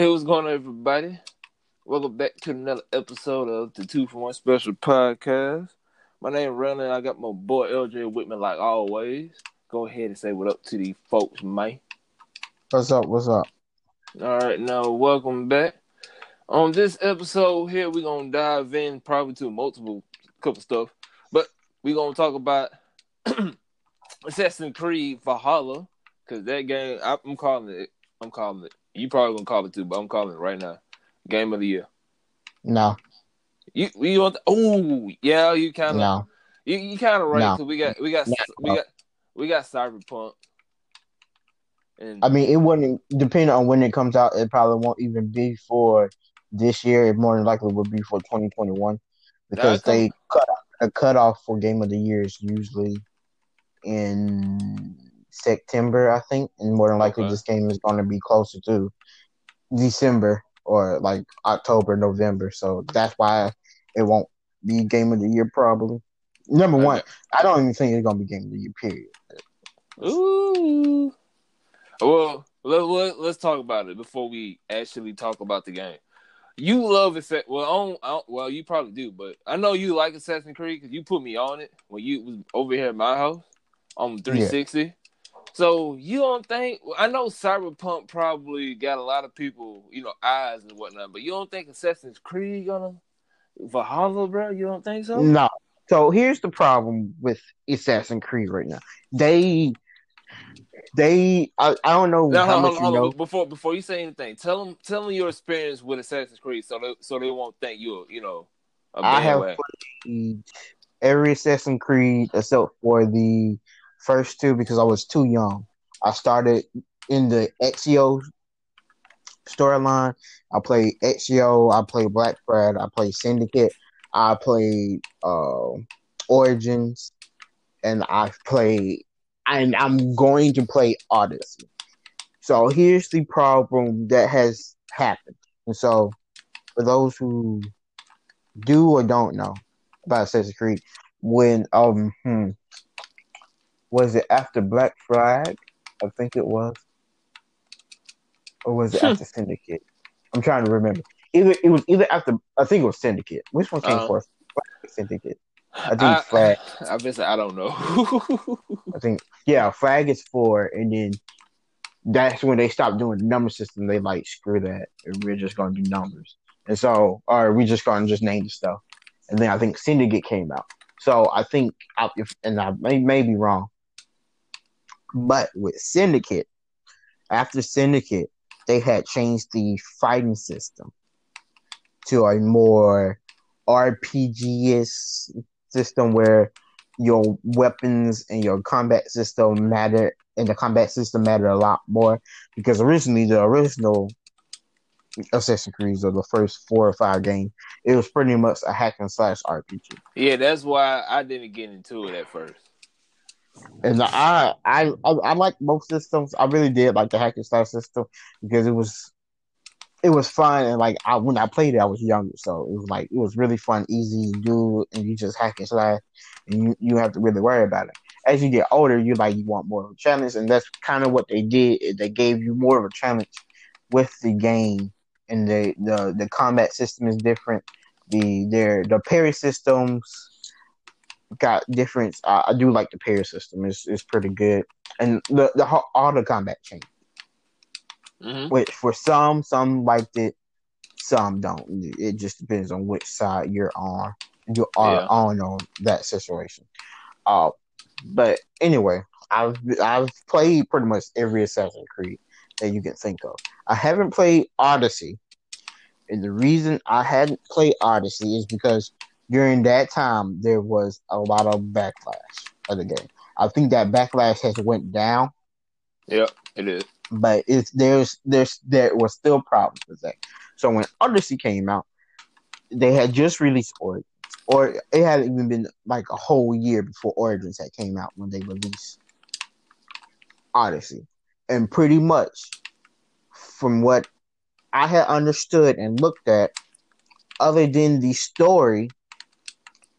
Hey, what's going on, everybody? Welcome back to another episode of the Two for One Special Podcast. My name is Ronald. I got my boy LJ with me, like always. Go ahead and say what up to these folks, man. What's up? What's up? All right, now welcome back. On this episode here, we're gonna dive in probably to multiple couple stuff, but we're gonna talk about Assassin's Creed Valhalla because that game I'm calling it. I'm calling it. You probably gonna call it too, but I'm calling it right now. Game of the year. No, You you want? Oh yeah, you kind of no. you, you kind of right. No. We got we got No. we got we got Cyberpunk. And I mean, it wouldn't depending on when it comes out. It probably won't even be for this year. It more than likely will be for 2021 because they cut a cutoff for Game of the Year is usually in September, I think, and more than likely Okay. this game is going to be closer to December or like October, November. So that's why it won't be Game of the Year probably. Number Okay. one, I don't even think it's going to be Game of the Year. Period. Ooh. Well, let, let, let's talk about it before we actually talk about the game. You love it. Well, I don't- well, you probably do, but I know you like Assassin's Creed because you put me on it when you was over here at my house on 360. So you don't think? I know Cyberpunk probably got a lot of people, you know, eyes and whatnot, but you don't think Assassin's Creed gonna Valhalla, bro? You don't think so? No. So here's the problem with Assassin's Creed right now. They, they, I, I don't know No, how hold, much you know. on. Before before you say anything, tell them tell them your experience with Assassin's Creed, so they so they won't think you're you know a I have bandwagon. played every Assassin's Creed except for the first two because I was too young. I started in the Ezio storyline. I played Ezio. I played Black Flag. I played Syndicate. I played uh, Origins, and I played. And I'm going to play Odyssey. So here's the problem that has happened. And so, for those who do or don't know about Assassin's Creed, when um hmm, was it after Black Flag? I think it was, or was it Hmm. after Syndicate? I'm trying to remember. Either it was either after I think it was Syndicate. Which one came Uh, first? Syndicate. I think I, Flag. I guess I don't know. I think yeah, Flag is four, and then that's when they stopped doing the number system. They like screw that, and we're just gonna do numbers, and so or we just gonna just name the stuff. And then I think Syndicate came out. So I think I, if and I may, may be wrong, but with Syndicate, after Syndicate, they had changed the fighting system to a more RPG system where your weapons and your combat system matter and the combat system matter a lot more because originally the original Assassin's Creed or the first four or five games, it was pretty much a hack and slash RPG. yeah, that's why I didn't get into it at first. And I, I, I, I like both systems. I really did like the hack and slash system because it was, it was fun. And like I, when I played it, I was younger, so it was like it was really fun, easy to do, and you just hack and slash, and you you have to really worry about it. As you get older, you like you want more of a challenge, and that's kind of what they did. They gave you more of a challenge with the game, and the the the combat system is different. The their the parry systems got different. Uh, I do like the pair system. It's it's pretty good, and the the the combat change. hmm Which for some, some liked it, some don't. It just depends on which side you're on. You are Yeah. on on that situation. Uh, but anyway, I've I've played pretty much every Assassin's Creed that you can think of. I haven't played Odyssey, and the reason I hadn't played Odyssey is because during that time there was a lot of backlash of the game. I think that backlash has went down Yep, it is. but it's there's there's there was still problems with that. So when Odyssey came out, they had just released Origins, or it hadn't even been like a whole year before Origins had came out when they released Odyssey, and pretty much from what I had understood and looked at, other than the story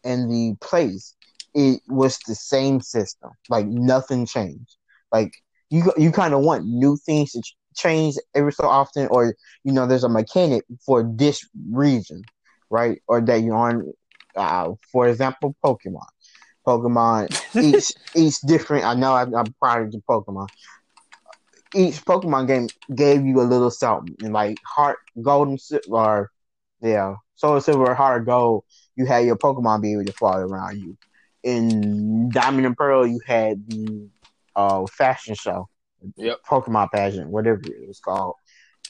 and the place, it was the same system. Like nothing changed. Like you you kind of want new things to, change every so often, or you know, there's a mechanic for this region, right? Or that you're on. Uh, for example, Pokemon. Pokemon each each different. I know I, I'm proud of the Pokemon. Each Pokemon game gave you a little something, and like Heart Gold and Si- or yeah, Soul Silver, Heart Gold. You had your Pokemon be able to fly around you. In Diamond and Pearl, you had the uh fashion show, Yep. Pokemon pageant, whatever it was called.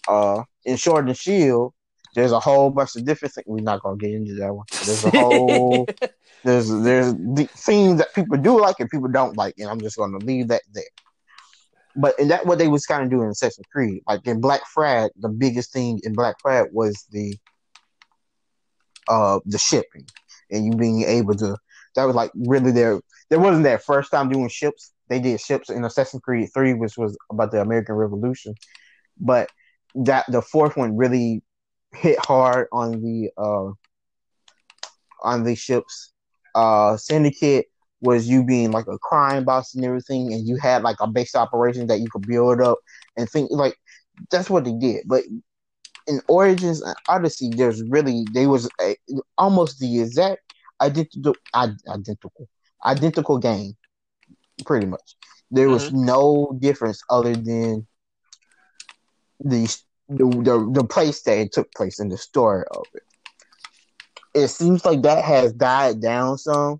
Uh, in Sword and Shield, there's a whole bunch of different things. We're not gonna get into that one. There's a whole there's there's the things that people do like and people don't like, and I'm just gonna leave that there. But and that what they was kind of doing in Assassin's Creed. Like in Black Flag, the biggest thing in Black Flag was the uh the shipping and you being able to that was like really their there wasn't their first time doing ships. They did ships in Assassin's Creed 3, which was about the American Revolution. But that the fourth one really hit hard on the uh on the ships. Uh Syndicate was you being like a crime boss and everything, and you had like a base operation that you could build up and think like that's what they did. But in Origins uh, and Odyssey, there's really they was a, almost the exact identical identical identical game, pretty much. There was mm-hmm. no difference other than the the, the the place that it took place in the story of it. It seems like that has died down some,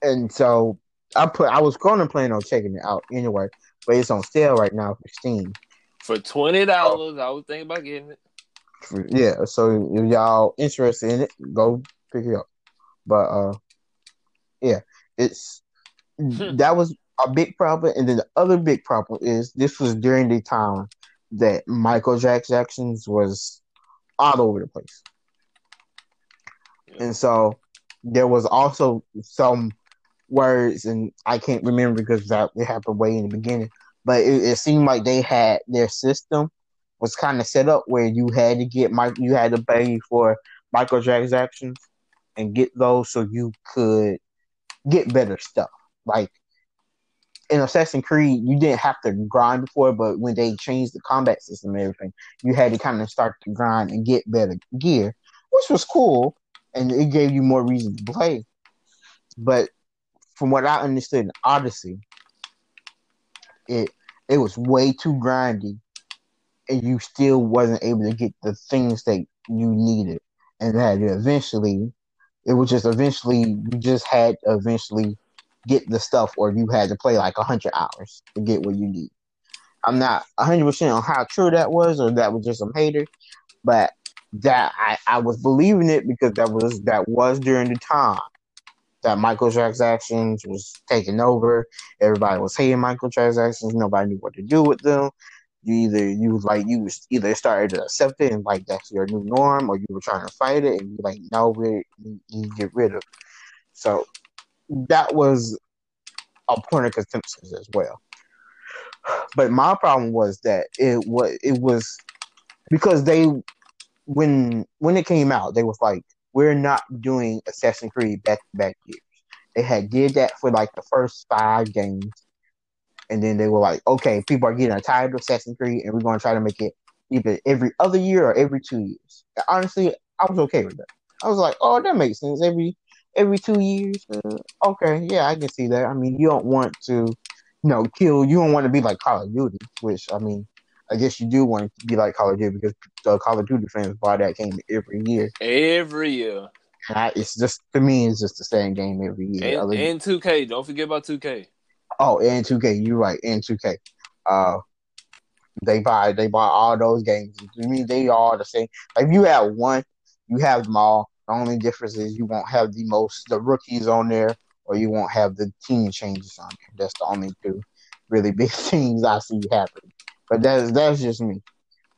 and so I put I was going to plan on checking it out anyway, but it's on sale right now for Steam. For twenty dollars, I was thinking about getting it. Yeah, so if y'all interested in it, go pick it up. But uh, yeah, it's Hmm. that was a big problem, and then the other big problem is this was during the time that Michael Jack Jackson's was all over the place, Yeah. and so there was also some words, and I can't remember because that it happened way in the beginning, but it, it seemed like they had their system was kind of set up where you had to get Mike, you had to pay for Jack's and get those so you could get better stuff. Like in Assassin's Creed, you didn't have to grind before, but when they changed the combat system and everything, you had to kind of start to grind and get better gear, which was cool, and it gave you more reason to play. But from what I understood in Odyssey, it it was way too grindy, and you still wasn't able to get the things that you needed, and that eventually, it was just eventually you just had to eventually get the stuff, or you had to play like hundred hours to get what you need. I'm not hundred percent on how true that was, or that was just some hater, but that I, I was believing it because that was that was during the time that microtransactions was taking over. Everybody was hating microtransactions. Nobody knew what to do with them. You either you like you was either started to accept it and like that's your new norm, or you were trying to fight it and you like no, we you, get rid of. So that was a point of consensus as well. But my problem was that it was it was because they when when it came out they was like we're not doing Assassin's Creed back to back years. They had did that for like the first five games, and then they were like, okay, people are getting tired of Assassin's Creed, and we're going to try to make it either every other year or every two years. Honestly, I was okay with that. I was like, oh, that makes sense. Every every two years, uh, okay, yeah, I can see that. I mean, you don't want to, you know, kill. You don't want to be like Call of Duty, which I mean, I guess you do want to be like Call of Duty because the Call of Duty fans buy that game every year. Every year. And I, it's just to me, it's just the same game every year. And, and 2K. Don't forget about 2K. oh, and 2K, you're right, and 2K. Uh, they buy they buy all those games. I mean, they are the same. Like if you have one, you have them all. The only difference is you won't have the most the rookies on there, or you won't have the team changes on there. That's the only two really big things I see happening. But that's that's just me.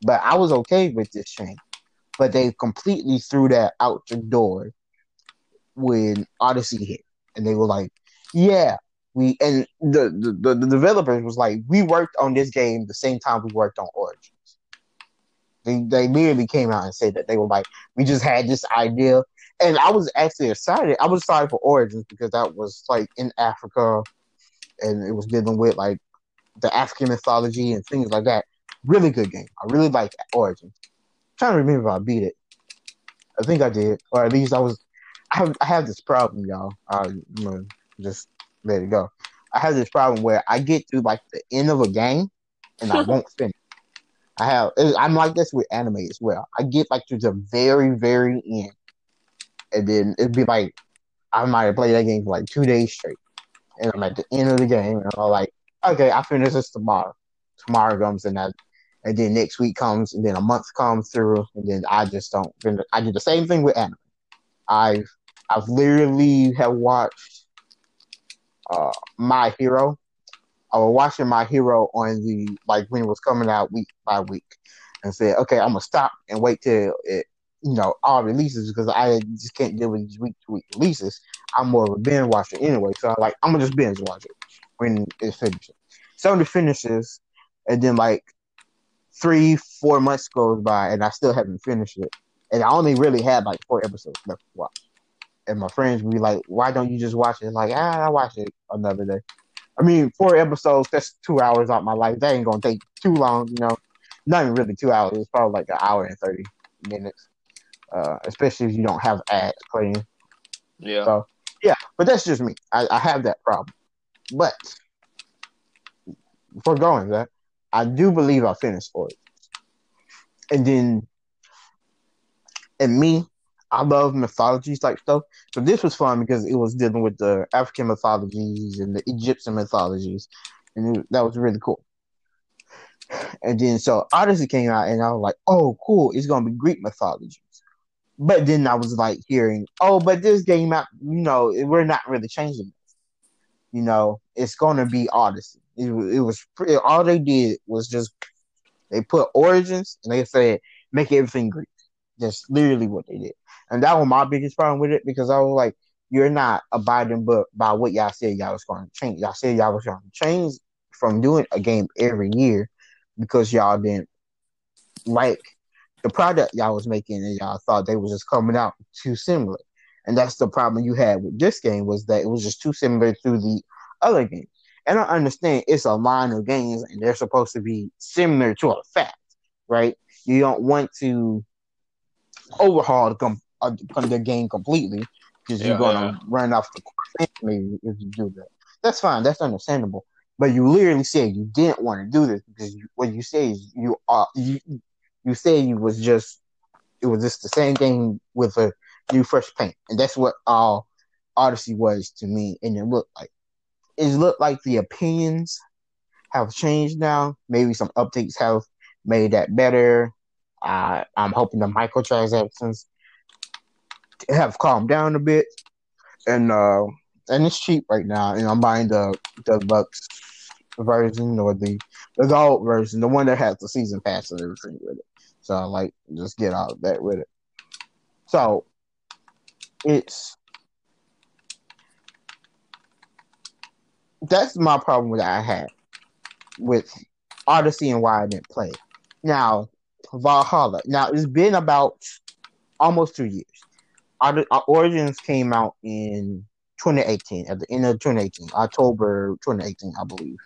But I was okay with this change. But they completely threw that out the door when Odyssey hit, and they were like, "Yeah, we." And the the, the, developers was like, "We worked on this game the same time we worked on Origins." They they immediately came out and said that they were like, "We just had this idea," and I was actually excited. I was excited for Origins because that was like in Africa, and it was dealing with like the African mythology and things like that. Really good game. I really like Origin. I'm trying to remember if I beat it. I think I did, or at least I was. I have, I have this problem, y'all. I'm gonna just let it go. I have this problem where I get to like the end of a game and I won't finish. I have. I'm like this with anime as well. I get like to the very, very end, and then it'd be like I might have played that game for like two days straight, and I'm at the end of the game, and I'm like, okay, I finish this tomorrow. Tomorrow comes, and I, and then next week comes, and then a month comes through, and then I just don't. I do the same thing with anime. I've I've literally have watched uh, My Hero I was watching my hero on the like when it was coming out week by week, and said, okay, I'm gonna stop and wait till it, you know, all releases because I just can't deal with these week to week releases. I'm more of a binge watcher anyway, so I'm like, I'm gonna just binge watch it when it finishes. So it finishes, and then like three, four months goes by, and I still haven't finished it, and I only really had like four episodes left to watch. And my friends would be like, "Why don't you just watch it?" Like, ah, I watch it another day. I mean, four episodes, that's two hours out my life. That ain't gonna take too long, you know. Not even really two hours. It's probably like an hour and thirty minutes. Uh, especially if you don't have ads playing. Yeah. So yeah, but that's just me. I, I have that problem. But for going that, I do believe I finished Origins. And then and me, I love mythologies type stuff. So this was fun because it was dealing with the African mythologies and the Egyptian mythologies, and it, that was really cool. And then so Odyssey came out, and I was like, "Oh, cool! It's gonna be Greek mythologies." But then I was like hearing, "Oh, but this game out, you know, we're not really changing. You know, it's gonna be Odyssey." It, it was pretty, all they did was just they put origins and they said make everything Greek. That's literally what they did. And that was my biggest problem with it because I was like, you're not abiding but by what y'all said y'all was going to change. Y'all said y'all was going to change from doing a game every year because y'all didn't like the product y'all was making and y'all thought they was just coming out too similar. And that's the problem you had with this game was that it was just too similar to the other game. And I understand it's a line of games and they're supposed to be similar to a fact, right? You don't want to overhaul the, com- uh, the game completely because yeah, you're gonna yeah. run off the course maybe if you do that. That's fine. That's understandable. But you literally said you didn't want to do this because you, what you say is you are you you said you was just it was just the same thing with a new fresh paint, and that's what all Odyssey was to me. And it looked like it looked like the opinions have changed now. Maybe some updates have made that better. Uh, I'm hoping the microtransactions have calmed down a bit, and uh, and it's cheap right now. And I'm buying the the Lux version or the the gold version, the one that has the season pass and everything with it. So I like just get all of that with it. So it's that's my problem that I had with Odyssey and why I didn't play. Now Valhalla. Now it's been about almost two years. Our, our Origins came out in 2018, at the end of 2018, October 2018, I believe.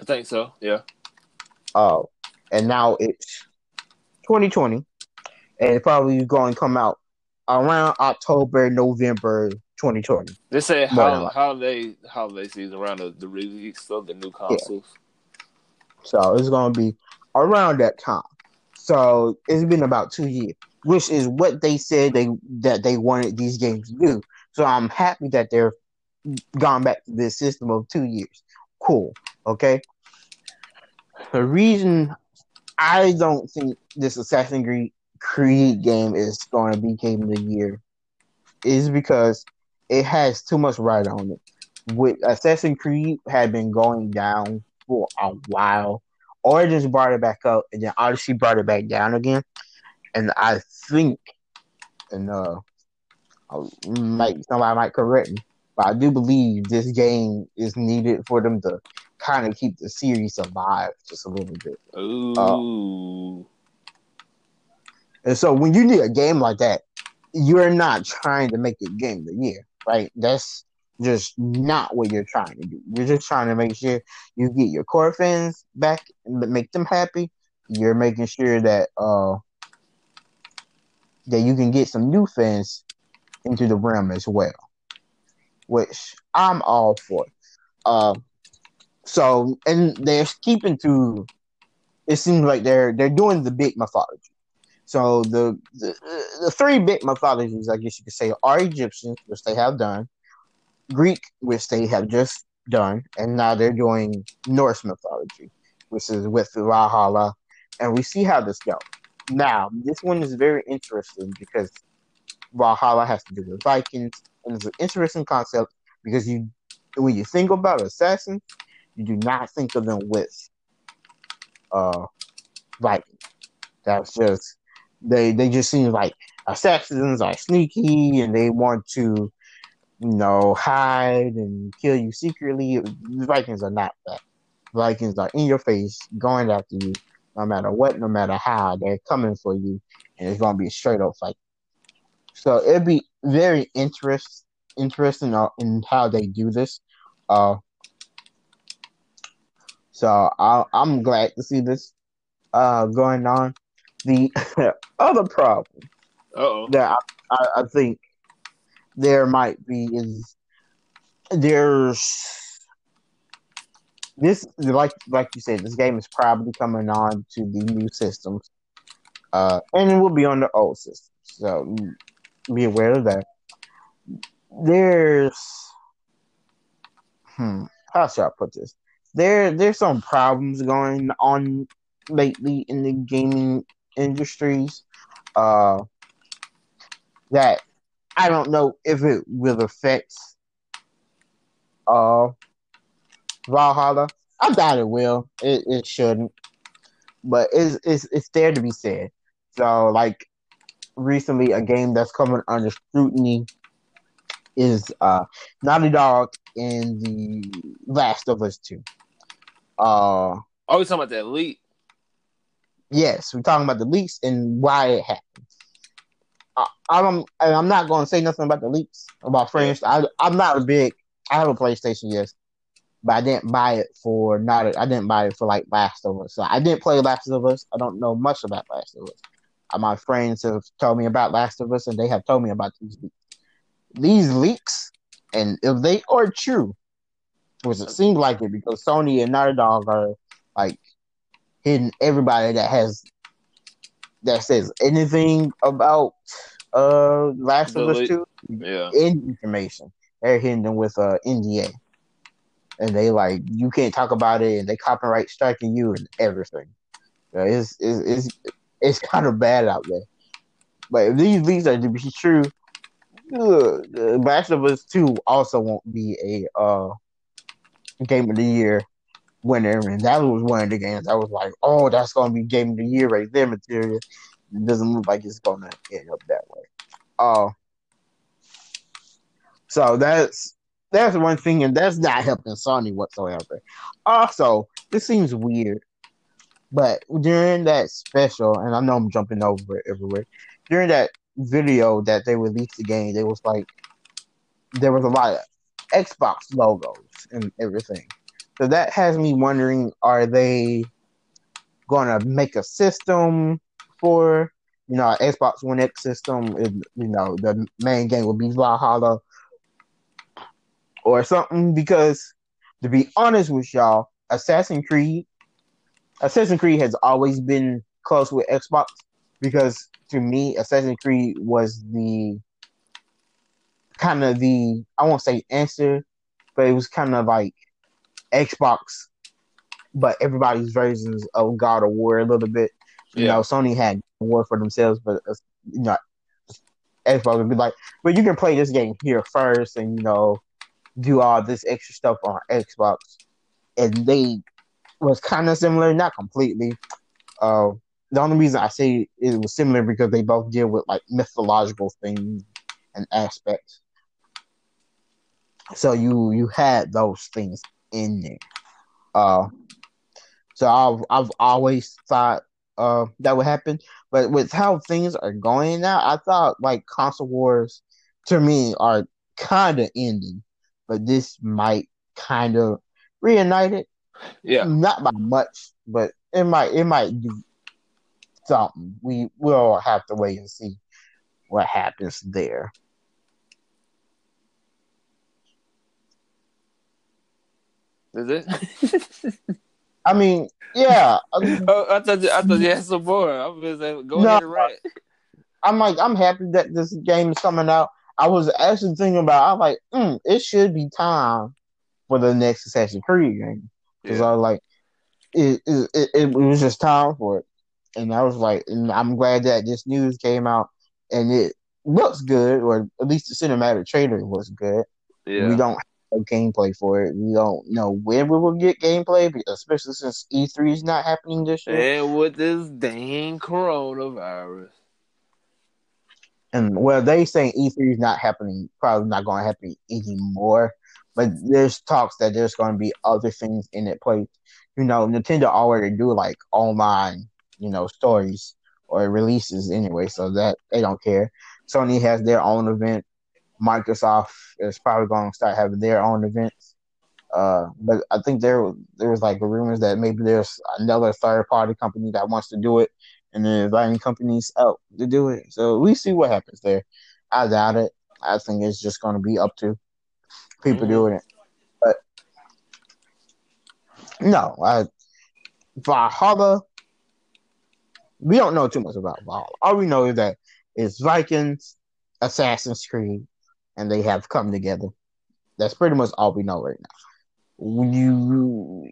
I think so. Yeah. Oh, uh, and now it's 2020, and it's probably going to come out around October, November 2020. They say how holiday holiday season around the, the release of the new consoles. Yeah. So it's going to be around that time. So it's been about two years, which is what they said they that they wanted these games to do. So I'm happy that they're gone back to this system of two years. Cool. Okay. The reason I don't think this Assassin's Creed game is going to be game of the year is because it has too much right on it. With Assassin's Creed had been going down for a while Origins brought it back up, and then Odyssey brought it back down again. And I think, and uh, I might somebody might correct me, but I do believe this game is needed for them to kind of keep the series alive just a little bit. Ooh. Uh, and so when you need a game like that, you're not trying to make it game of the year, right? That's just not what you're trying to do. You're just trying to make sure you get your core fans back and make them happy, you're making sure that uh that you can get some new fans into the realm as well, which I'm all for. Uh, so and they're keeping to. It seems like they're they're doing the big mythology. So the the, the three big mythologies, I guess you could say, are Egyptian, which they have done, Greek, which they have just done, and now they're doing Norse mythology, which is with Valhalla, and we see how this goes. Now, this one is very interesting because Valhalla has to do with Vikings, and it's an interesting concept because you, when you think about assassins, you do not think of them with uh Vikings. That's just they they just seem like assassins are sneaky and they want to you know hide and kill you secretly. Vikings are not that. Vikings are in your face, going after you, no matter what, no matter how. They're coming for you, and it's gonna be a straight up fight. So it'd be very interest interesting uh, in how they do this. Uh, so I, I'm glad to see this uh, going on. The other problem Uh-oh. that I, I, I think there might be is there's this like like you said this game is probably coming on to the new systems uh and it will be on the old systems so be aware of that there's hmm how should i put this there there's some problems going on lately in the gaming industries uh that I don't know if it will affect uh Valhalla. I doubt it will. It it shouldn't. But it's it's it's there to be said. So like recently a game that's coming under scrutiny is uh Naughty Dog in the Last of Us 2. Uh Oh, we talking about the leak? Yes, we're talking about the leaks and why it happened. I, I don't. and I'm not going to say nothing about the leaks about friends. I, I'm not a big. I have a PlayStation, yes, but I didn't buy it for not. I didn't buy it for like Last of Us. So I didn't play Last of Us. I don't know much about Last of Us. Uh, my friends have told me about Last of Us, and they have told me about these leaks. These leaks, and if they are true, which it seems like it, because Sony and Naughty Dog are like hitting everybody that has that says anything about uh Last of Us Two Yeah. any information. They're hitting them with uh NDA. And they like you can't talk about it and they copyright striking you and everything. So it's it's it's, it's kind of bad out there. But if these leaks are to be true, good. Uh, Last of Us Two also won't be a uh game of the year winner, and that was one of the games I was like, oh, that's gonna be game of the year right there material. It doesn't look like it's gonna end up that way. Uh so that's that's one thing, and that's not helping Sony whatsoever. Also, this seems weird, but during that special, and I know I'm jumping over it everywhere, during that video that they released the game, there was like there was a lot of Xbox logos and everything. So that has me wondering: Are they going to make a system for you know Xbox One X system? You know the main game will be Valhalla or something because to be honest with y'all, Assassin's Creed Assassin's Creed has always been close with Xbox because to me Assassin's Creed was the kind of the I won't say answer, but it was kind of like Xbox but everybody's versions of God of War a little bit. You Yeah. know, Sony had War for themselves, but uh, you know, Xbox would be like, but you can play this game here first, and you know, do all this extra stuff on Xbox. And they was kind of similar, not completely. Uh, the only reason I say it was similar because they both deal with like mythological things and aspects. So you you had those things in there. Uh, so I've I've always thought uh that would happen, but with how things are going now, I thought like console wars to me are kind of ending, but this might kind of reunite it. Yeah. Not by much, but it might it might do something. We will have to wait and see what happens there. Is it? I mean, yeah. oh, I thought you, I thought you had some more. I'm just saying, go No. ahead and rant. I'm like, I'm happy that this game is coming out. I was actually thinking about. I'm like, mm, it should be time for the next Assassin's Creed game because I was like, it it, it it was just time for it, and I was like, and I'm glad that this news came out and it looks good, or at least the cinematic trailer was good. yeah. We don't have gameplay for it. We don't know when we will get gameplay, especially since E3 is not happening this year. And with this dang coronavirus. And well, they saying E3 is not happening, probably not going to happen anymore. But there's talks that there's going to be other things in it place. You know, Nintendo already do like online, you know, stories or releases anyway, so that they don't care. Sony has their own event. Microsoft is probably going to start having their own events. Uh, but I think there there was like rumors that maybe there's another third party company that wants to do it, and they're inviting companies out to do it. So we see what happens there. I doubt it. I think it's just going to be up to people Mhm. doing it. But no, I, Valhalla. We don't know too much about Valhalla. All we know is that it's Vikings, Assassin's Creed, and they have come together. That's pretty much all we know right now. When you,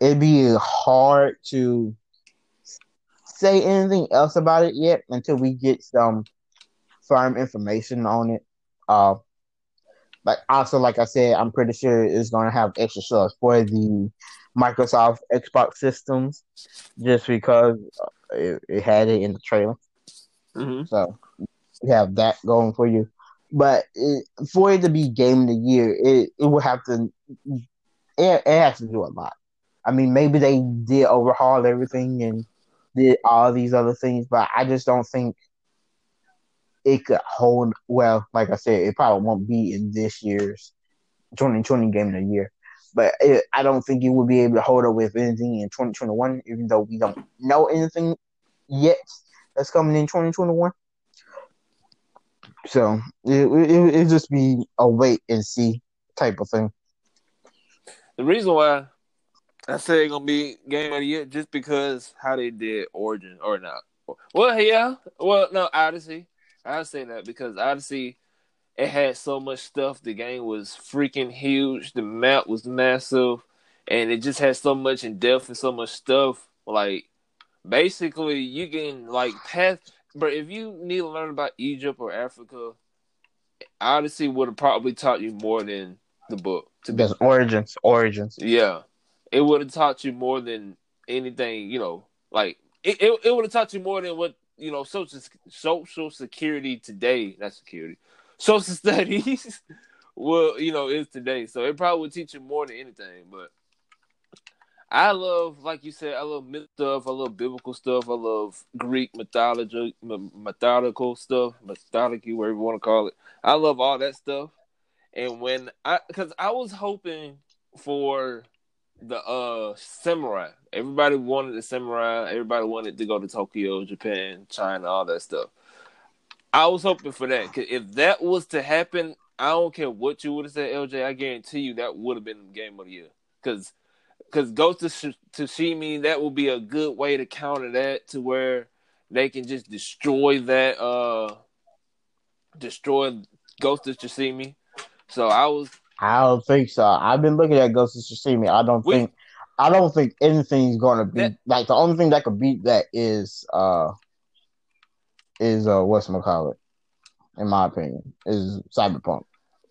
it'd be hard to say anything else about it yet until we get some firm information on it. Uh, but also, like I said, I'm pretty sure it's going to have extra stuff for the Microsoft Xbox systems, just because it, it had it in the trailer. hmm So you have that going for you. But it, for it to be game of the year, it, it would have to it, it has to do a lot. I mean, maybe they did overhaul everything and did all these other things, but I just don't think it could hold well. Like I said, it probably won't be in this year's 2020 game of the year. But it, I don't think it would be able to hold up with anything in 2021, even though we don't know anything yet that's coming in 2021. So it it it just be a wait and see type of thing. The reason why I say it's gonna be game of the year just because how they did Origin or not. Well, yeah. Well, no, Odyssey. I say that because Odyssey it had so much stuff. The game was freaking huge. The map was massive, and it just had so much in depth and so much stuff. Like basically, you can like pass. But if you need to learn about Egypt or Africa, Odyssey would have probably taught you more than the book. To be origins, origins. yeah, it would have taught you more than anything. You know, like it. It, it would have taught you more than what you know. Social social security today. Not security. Social studies. well, you know, is today. So it probably would teach you more than anything. But I love, like you said, I love myth stuff. I love biblical stuff. I love Greek mythology, m- methodical stuff, mythology, whatever you want to call it. I love all that stuff. And when I, because I was hoping for the uh samurai. Everybody wanted the samurai. Everybody wanted to go to Tokyo, Japan, China, all that stuff. I was hoping for that. 'Cause if that was to happen, I don't care what you would have said, LJ. I guarantee you that would have been the game of the year. Because because Ghost of Sh- Tsushima, that would be a good way to counter that to where they can just destroy that, uh, destroy Ghost of Tsushima. So I was, I don't think so. I've been looking at Ghost of Tsushima. I don't We- think I don't think anything's gonna be That- like the only thing that could beat that is uh is uh what's my call it in my opinion is Cyberpunk.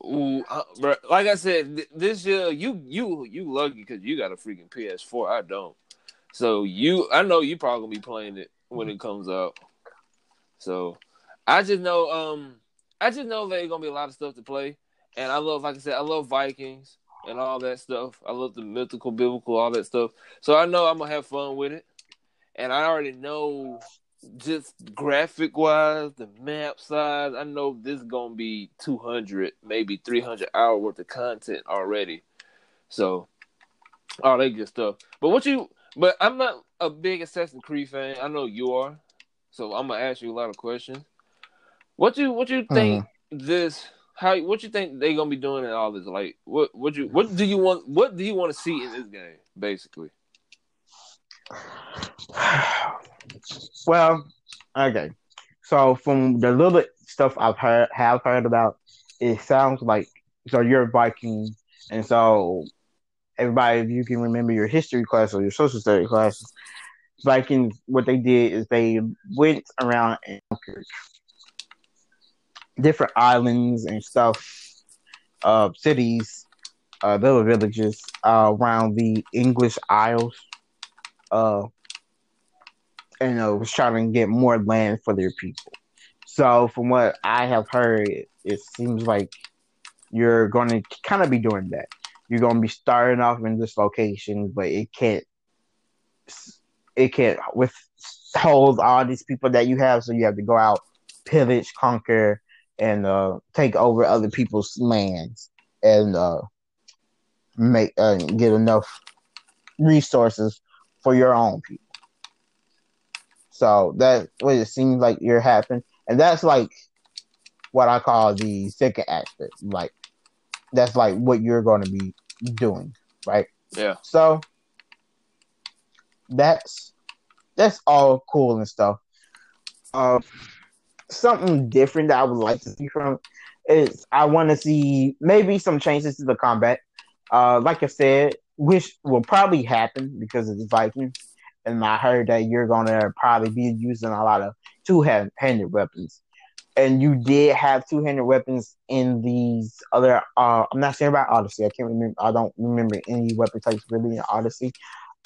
Ooh, uh, bruh, like I said, th- this year you you you lucky because you got a freaking PS4. I don't. So you, I know you probably gonna be playing it when it comes out. So I just know, um, I just know there's gonna be a lot of stuff to play, and I love, like I said, I love Vikings and all that stuff. I love the mythical, biblical, all that stuff. So I know I'm gonna have fun with it, and I already know just graphic wise, the map size. I know this is gonna be 200, maybe 300 hour worth of content already. So all that good stuff. But what you But I'm not a big Assassin's Creed fan. I know you are, so I'm gonna ask you a lot of questions. What you what you think mm. this? How what you think they gonna be doing in all this? Like what what you what do you want? What do you want to see in this game? Basically. Well, okay. So from the little stuff I've heard have heard about, it sounds like so you're a Viking, and so everybody, if you can remember your history class or your social studies class, Vikings, what they did is they went around and different islands and stuff, uh, cities, uh, little villages uh, around the English Isles, uh, and know, was trying to get more land for their people. So, from what I have heard, it seems like you're going to kind of be doing that. You're going to be starting off in this location, but it can't it can't withhold all these people that you have. So you have to go out, pillage, conquer, and uh, take over other people's lands and uh, make uh, get enough resources for your own people. So that's what it seems like you're happening. and that's like what I call the second aspect. Like that's like what you're going to be doing, right? Yeah. So that's that's all cool and stuff. Uh, something different that I would like to see from is I want to see maybe some changes to the combat. Uh, like I said, which will probably happen because of the Vikings. And I heard that you're gonna probably be using a lot of two-handed weapons and you did have two handed weapons in these other. Uh, I'm not saying about Odyssey. I can't remember. I don't remember any weapon types really in Odyssey.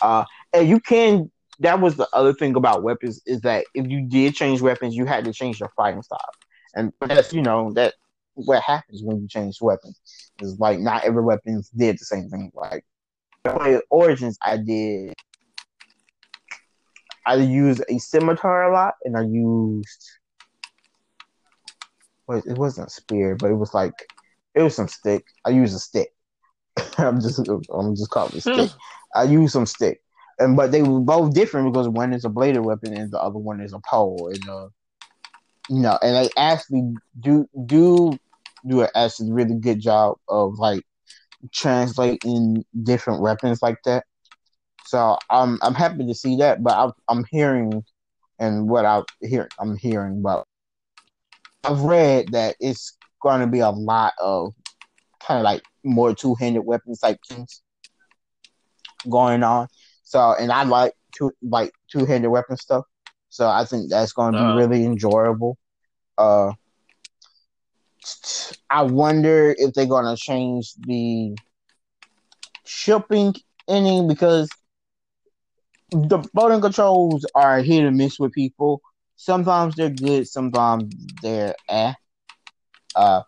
Uh, and you can. That was the other thing about weapons is that if you did change weapons, you had to change your fighting style, and that's you know that what happens when you change weapons is like not every weapon did the same thing. Like Origins, I did. I used a scimitar a lot, and I used it wasn't a spear, but it was like it was some stick. I use a stick. I'm just I'm just calling it stick. I use some stick, and but they were both different because one is a bladed weapon and the other one is a pole. And uh, you know, and they actually do do do an actually really good job of like translating different weapons like that. So I'm I'm happy to see that, but I, I'm hearing and what I hear I'm hearing about I've read that it's going to be a lot of kind of like more two handed weapons type things going on. So, and I like two like two handed weapon stuff. So I think that's going to be uh, really enjoyable. Uh, I wonder if they're going to change the shipping inning because the voting controls are hit and miss with people sometimes they're good, sometimes they're eh. Uh,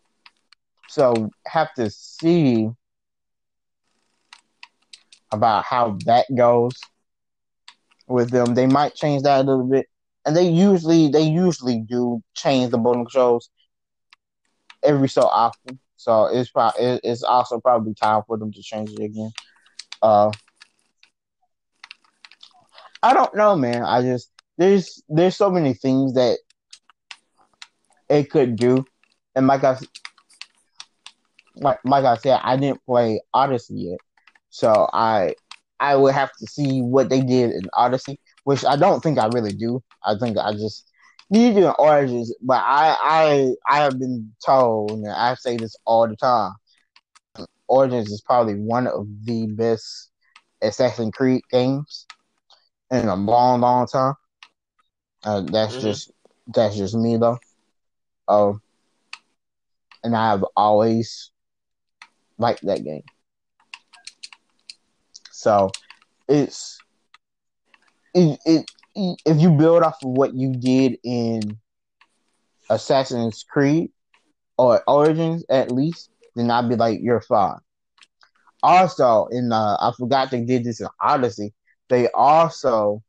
so have to see about how that goes with them. They might change that a little bit, and they usually they usually do change the voting controls every so often. So it's probably it's also probably time for them to change it again. Uh, I don't know, man. I just there's there's so many things that it could do, and like I like like I said, I didn't play Odyssey yet, so I I would have to see what they did in Odyssey, which I don't think I really do. I think I just need to Origins, but I I I have been told, and I say this all the time. Origins is probably one of the best Assassin's Creed games in a long, long time. Uh, that's mm-hmm. just that's just me though. Oh, and I have always liked that game. So it's it, it, it if you build off of what you did in Assassin's Creed or Origins at least, then I'd be like you're fine. Also, in uh, I forgot they did this in Odyssey. They also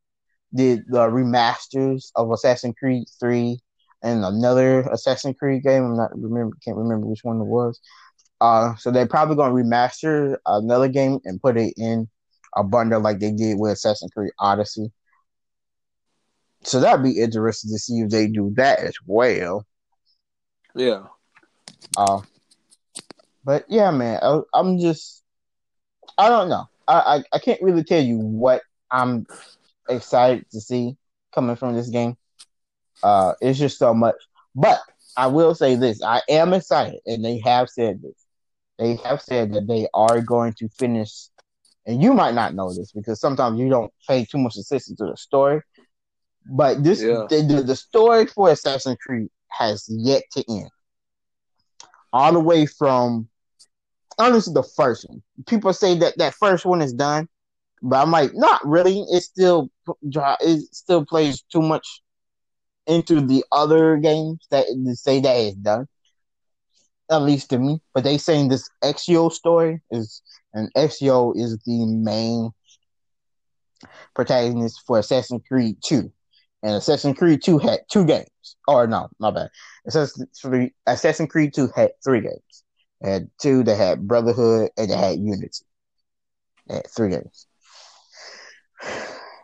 did the remasters of Assassin's Creed 3 and another Assassin's Creed game. I'm not remember can't remember which one it was. Uh, so they're probably gonna remaster another game and put it in a bundle like they did with Assassin's Creed Odyssey. So that'd be interesting to see if they do that as well. Yeah. Uh, but yeah, man, I, I'm just, I don't know. I, I, I can't really tell you what I'm excited to see coming from this game. Uh, it's just so much. But I will say this: I am excited, and they have said this. They have said that they are going to finish, and you might not know this because sometimes you don't pay too much attention to the story. But this, Yeah. the, the, the story for Assassin's Creed has yet to end. All the way from, honestly, the first one. People say that that first one is done, but I'm like, not really. It still it still plays too much into the other games that say that it's done. At least to me. But they saying this Ezio story is and Ezio is the main protagonist for Assassin's Creed 2. And Assassin's Creed 2 had two games. Or no, my bad. Assassin's Creed, Assassin's Creed 2 had three games. It had two they had Brotherhood and they had Unity. They had three games.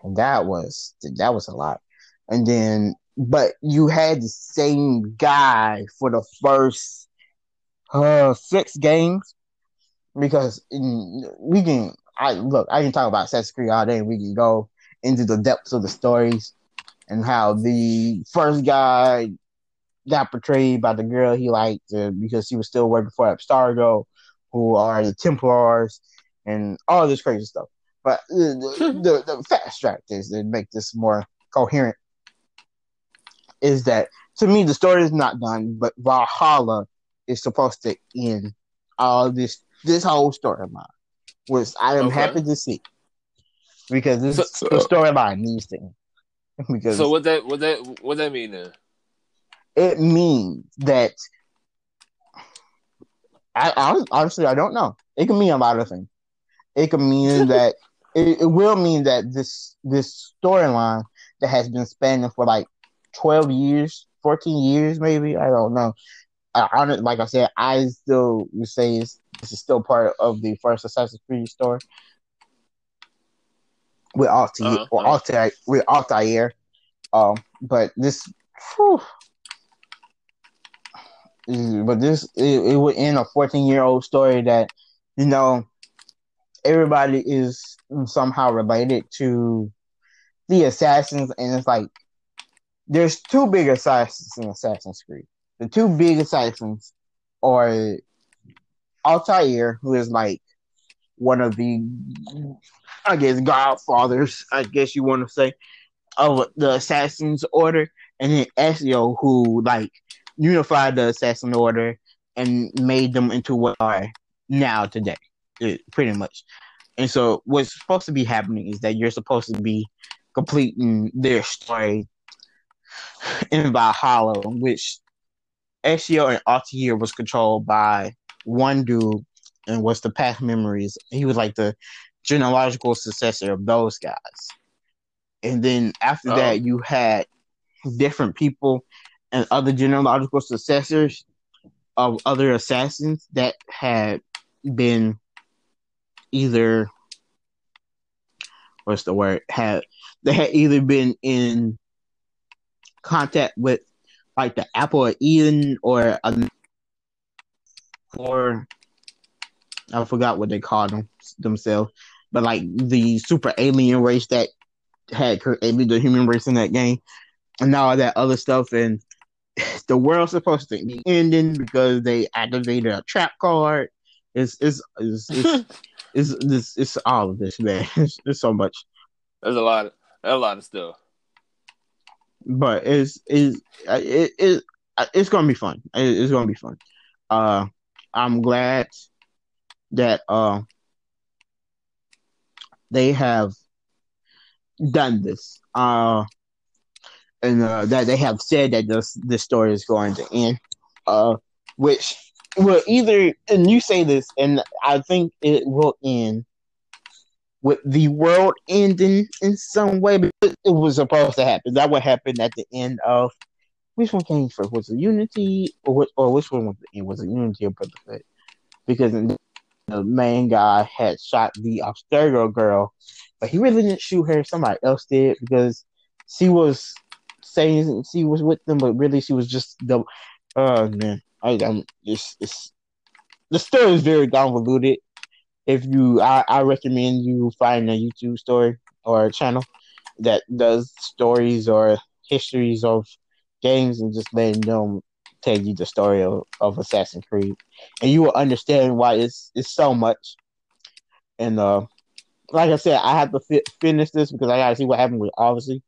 And that was that was a lot. And then but you had the same guy for the first uh six games because in, we can I look I can talk about Assassin's Creed all day we can go into the depths of the stories and how the first guy got portrayed by the girl he liked uh, because he was still working for Abstergo who are the Templars and all this crazy stuff but uh, the, the, the fast track is to make this more coherent is that to me the story is not done, but Valhalla is supposed to end all this this whole storyline, which I am Okay. happy to see because this So- the storyline needs to end. Because So what that what that what that mean then? It means that I, I honestly I don't know. It can mean a lot of things. It can mean that it, it will mean that this this storyline that has been spanning for like twelve years, fourteen years, maybe I don't know. I, I don't- like I said, I still would say this is still part of the first Assassin's Creed story with Altair, Uh-huh. or Altair with Altair. Um, but this, whew, but this it, it would end a 14 year old story that you know everybody is somehow related to the assassins and it's like there's two big assassins in assassin's creed. The two big assassins are altair who is like one of the i guess godfathers i guess you want to say of the assassin's order and then Ezio, who like unified the assassin order and made them into what are now today, eh, pretty much. And so, what's supposed to be happening is that you're supposed to be completing their story in Valhalla, which Ezio and Altair was controlled by one dude and was the past memories. He was like the genealogical successor of those guys. And then after Oh. that, you had different people and other genealogical successors of other assassins that had been either what's the word? Had they had either been in contact with like the apple of eden or a, or i forgot what they called them themselves but like the super alien race that had created the human race in that game and all that other stuff and the world's supposed to be ending because they activated a trap card. It's it's it's it's it's, it's, it's all of this, man. It's, it's so much, There's a lot of there's a lot of stuff. but it's it's it, it it's gonna be fun. It, it's gonna be fun. Uh, I'm glad that uh they have done this. Uh, and uh, that they have said that this this story is going to end. Uh, which will either and you say this, and I think it will end with the world ending in some way. But it was supposed to happen. That would happen at the end of which one came first? Was it Unity or what, or which one was the end? Was it Unity or Brotherhood? Because the main guy had shot the Abstergo girl, but he really didn't shoot her. Somebody else did because she was saying she was with them, but really she was just the. Oh man, I, I'm it's, it's the story is very convoluted. If you, I, I recommend you find a YouTube story or a channel that does stories or histories of games and just letting them tell you the story of, of Assassin's Creed, and you will understand why it's it's so much. And uh, like I said, I have to fi- finish this because I gotta see what happened with Odyssey,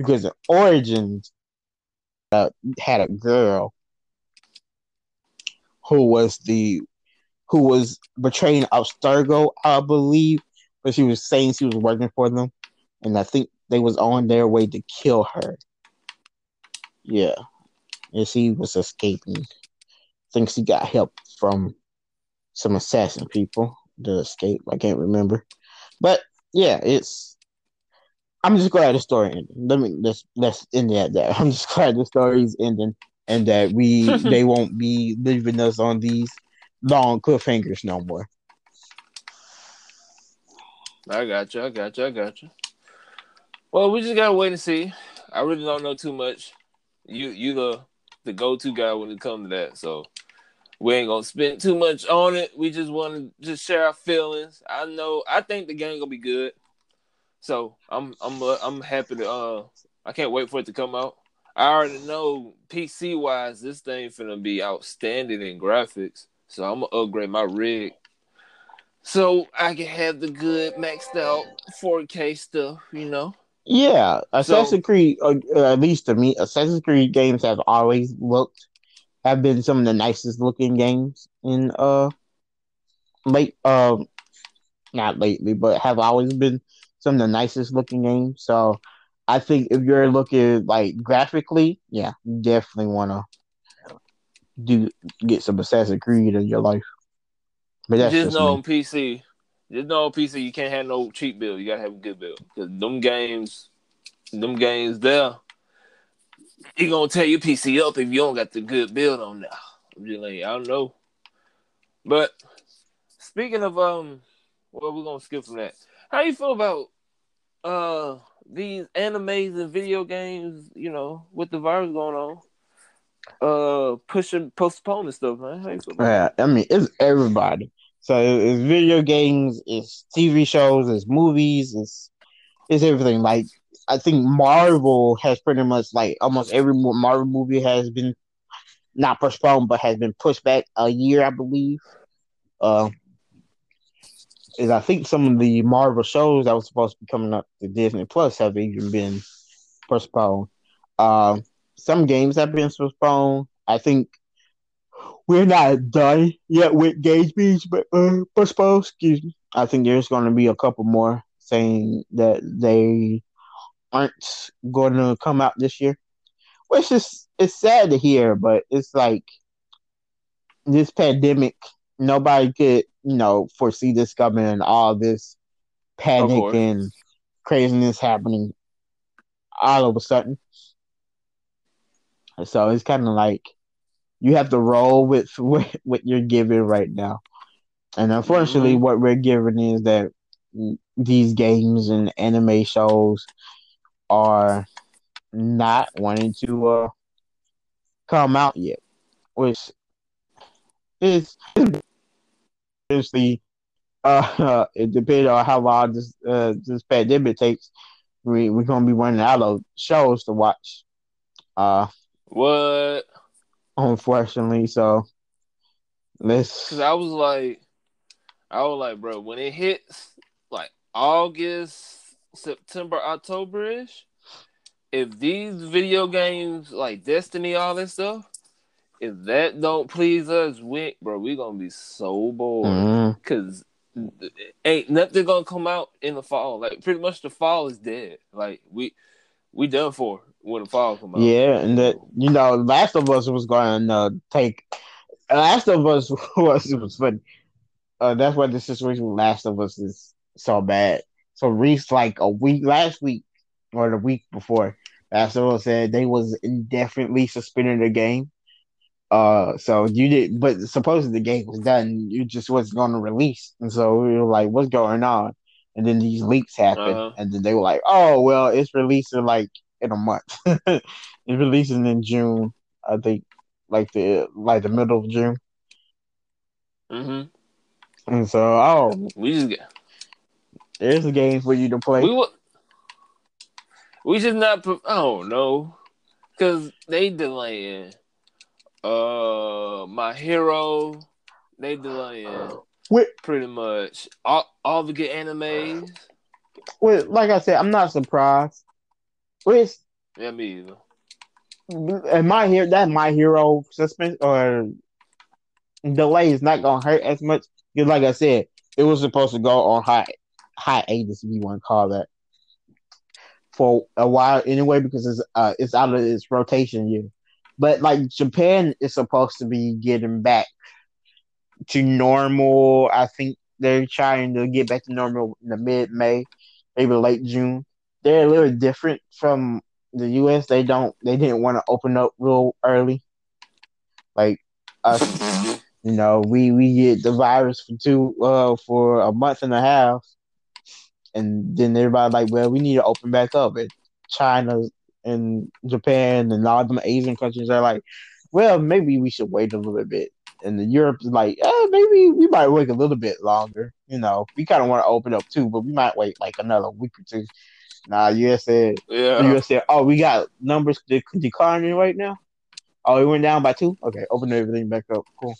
because the Origins uh, had a girl who was the who was betraying Abstergo, I believe, but she was saying she was working for them, and I think they was on their way to kill her. Yeah, and she was escaping. Thinks she got help from some assassin people to escape. I can't remember, but yeah, it's. I'm just glad the story ended. Let me let's let's end it at that. I'm just glad the story's ending and that we they won't be leaving us on these long cliffhangers no more. I got you. I got you. I got you. Well, we just gotta wait and see. I really don't know too much. You you the the go to guy when it comes to that. So we ain't gonna spend too much on it. We just want to just share our feelings. I know. I think the game gonna be good. So I'm I'm uh, I'm happy to. Uh, I can't wait for it to come out. I already know PC wise, this thing finna be outstanding in graphics. So I'm gonna upgrade my rig so I can have the good maxed out 4K stuff. You know. Yeah, Assassin's so, Creed, uh, uh, at least to me, Assassin's Creed games have always looked have been some of the nicest looking games in uh late um not lately, but have always been some of the nicest looking games. So I think if you're looking like graphically, yeah, you definitely wanna do get some Assassin's Creed in your life. But that's just, just know on PC, just know on PC you can't have no cheap build. You gotta have a good build because them games, them games there, he gonna tear your PC up if you don't got the good build on there. I'm just like, I don't know. But speaking of um, well, we're gonna skip from that. How you feel about uh these animes and video games? You know, with the virus going on, uh, pushing postponing stuff, man. Yeah, I mean, it's everybody. So it's video games, it's TV shows, it's movies, it's it's everything. Like I think Marvel has pretty much like almost every Marvel movie has been not postponed but has been pushed back a year, I believe. Uh, is I think some of the Marvel shows that was supposed to be coming up to Disney Plus have even been postponed. Uh, some games have been postponed. I think we're not done yet with Gage Beach, but uh, postponed. Excuse me. I think there's going to be a couple more saying that they aren't going to come out this year, which is it's sad to hear, but it's like this pandemic. Nobody could, you know, foresee this coming and all this panic and craziness happening all of a sudden. So it's kind of like you have to roll with what, you're given right now. And unfortunately, mm-hmm. what we're given is that these games and anime shows are not wanting to uh, come out yet, which is is the uh, it depends on how long this uh, this pandemic takes. We we're gonna be running out of shows to watch. Uh, what? Unfortunately, so let's. Cause I was like, I was like, bro, when it hits like August, September, October ish, if these video games like Destiny, all this stuff, if that don't please us, we bro, we gonna be so bored. Mm-hmm. Cause ain't nothing gonna come out in the fall. Like pretty much the fall is dead. Like we we done for when the fall come out. Yeah, and that you know, Last of Us was going to uh, take. Last of Us was was funny. Uh, that's why the situation with Last of Us is so bad. So Reese, like a week last week or the week before, Last of Us said they was indefinitely suspending the game, Uh, so you did, but supposedly the game was done. You just wasn't going to release, and so we were like, "What's going on?" And then these leaks happened, Uh-huh. and then they were like, "Oh, well, it's releasing like in a month. it's releasing in June, I think, like the like the middle of June." hmm And so, oh, We just get there's a game for you to play. we wa- we just not. pro- I don't cause they delaying. Uh, my hero, they delaying Wait, pretty much all all the good animes. wait, like I said, I'm not surprised. Which Yeah, me either. and my hero that my hero suspense or delay is not gonna hurt as much because, like I said, it was supposed to go on high hiatus if you want to call that for a while anyway because it's uh it's out of its rotation year. But like Japan is supposed to be getting back to normal. I think they're trying to get back to normal in the mid May, maybe late June. They're a little different from the US. They don't they didn't want to open up real early. Like us, you know, we we get the virus for two uh for a month and a half, and then everybody like, well, we need to open back up. And China and Japan and all them Asian countries are like, well, maybe we should wait a little bit. And the Europe is like, eh, maybe we might wait a little bit longer. You know, we kind of want to open up too, but we might wait like another week or two. Nah, US said, Yeah, US said, oh, we got numbers de- declining right now. Oh, it went down by two. Okay, open everything back up. Cool.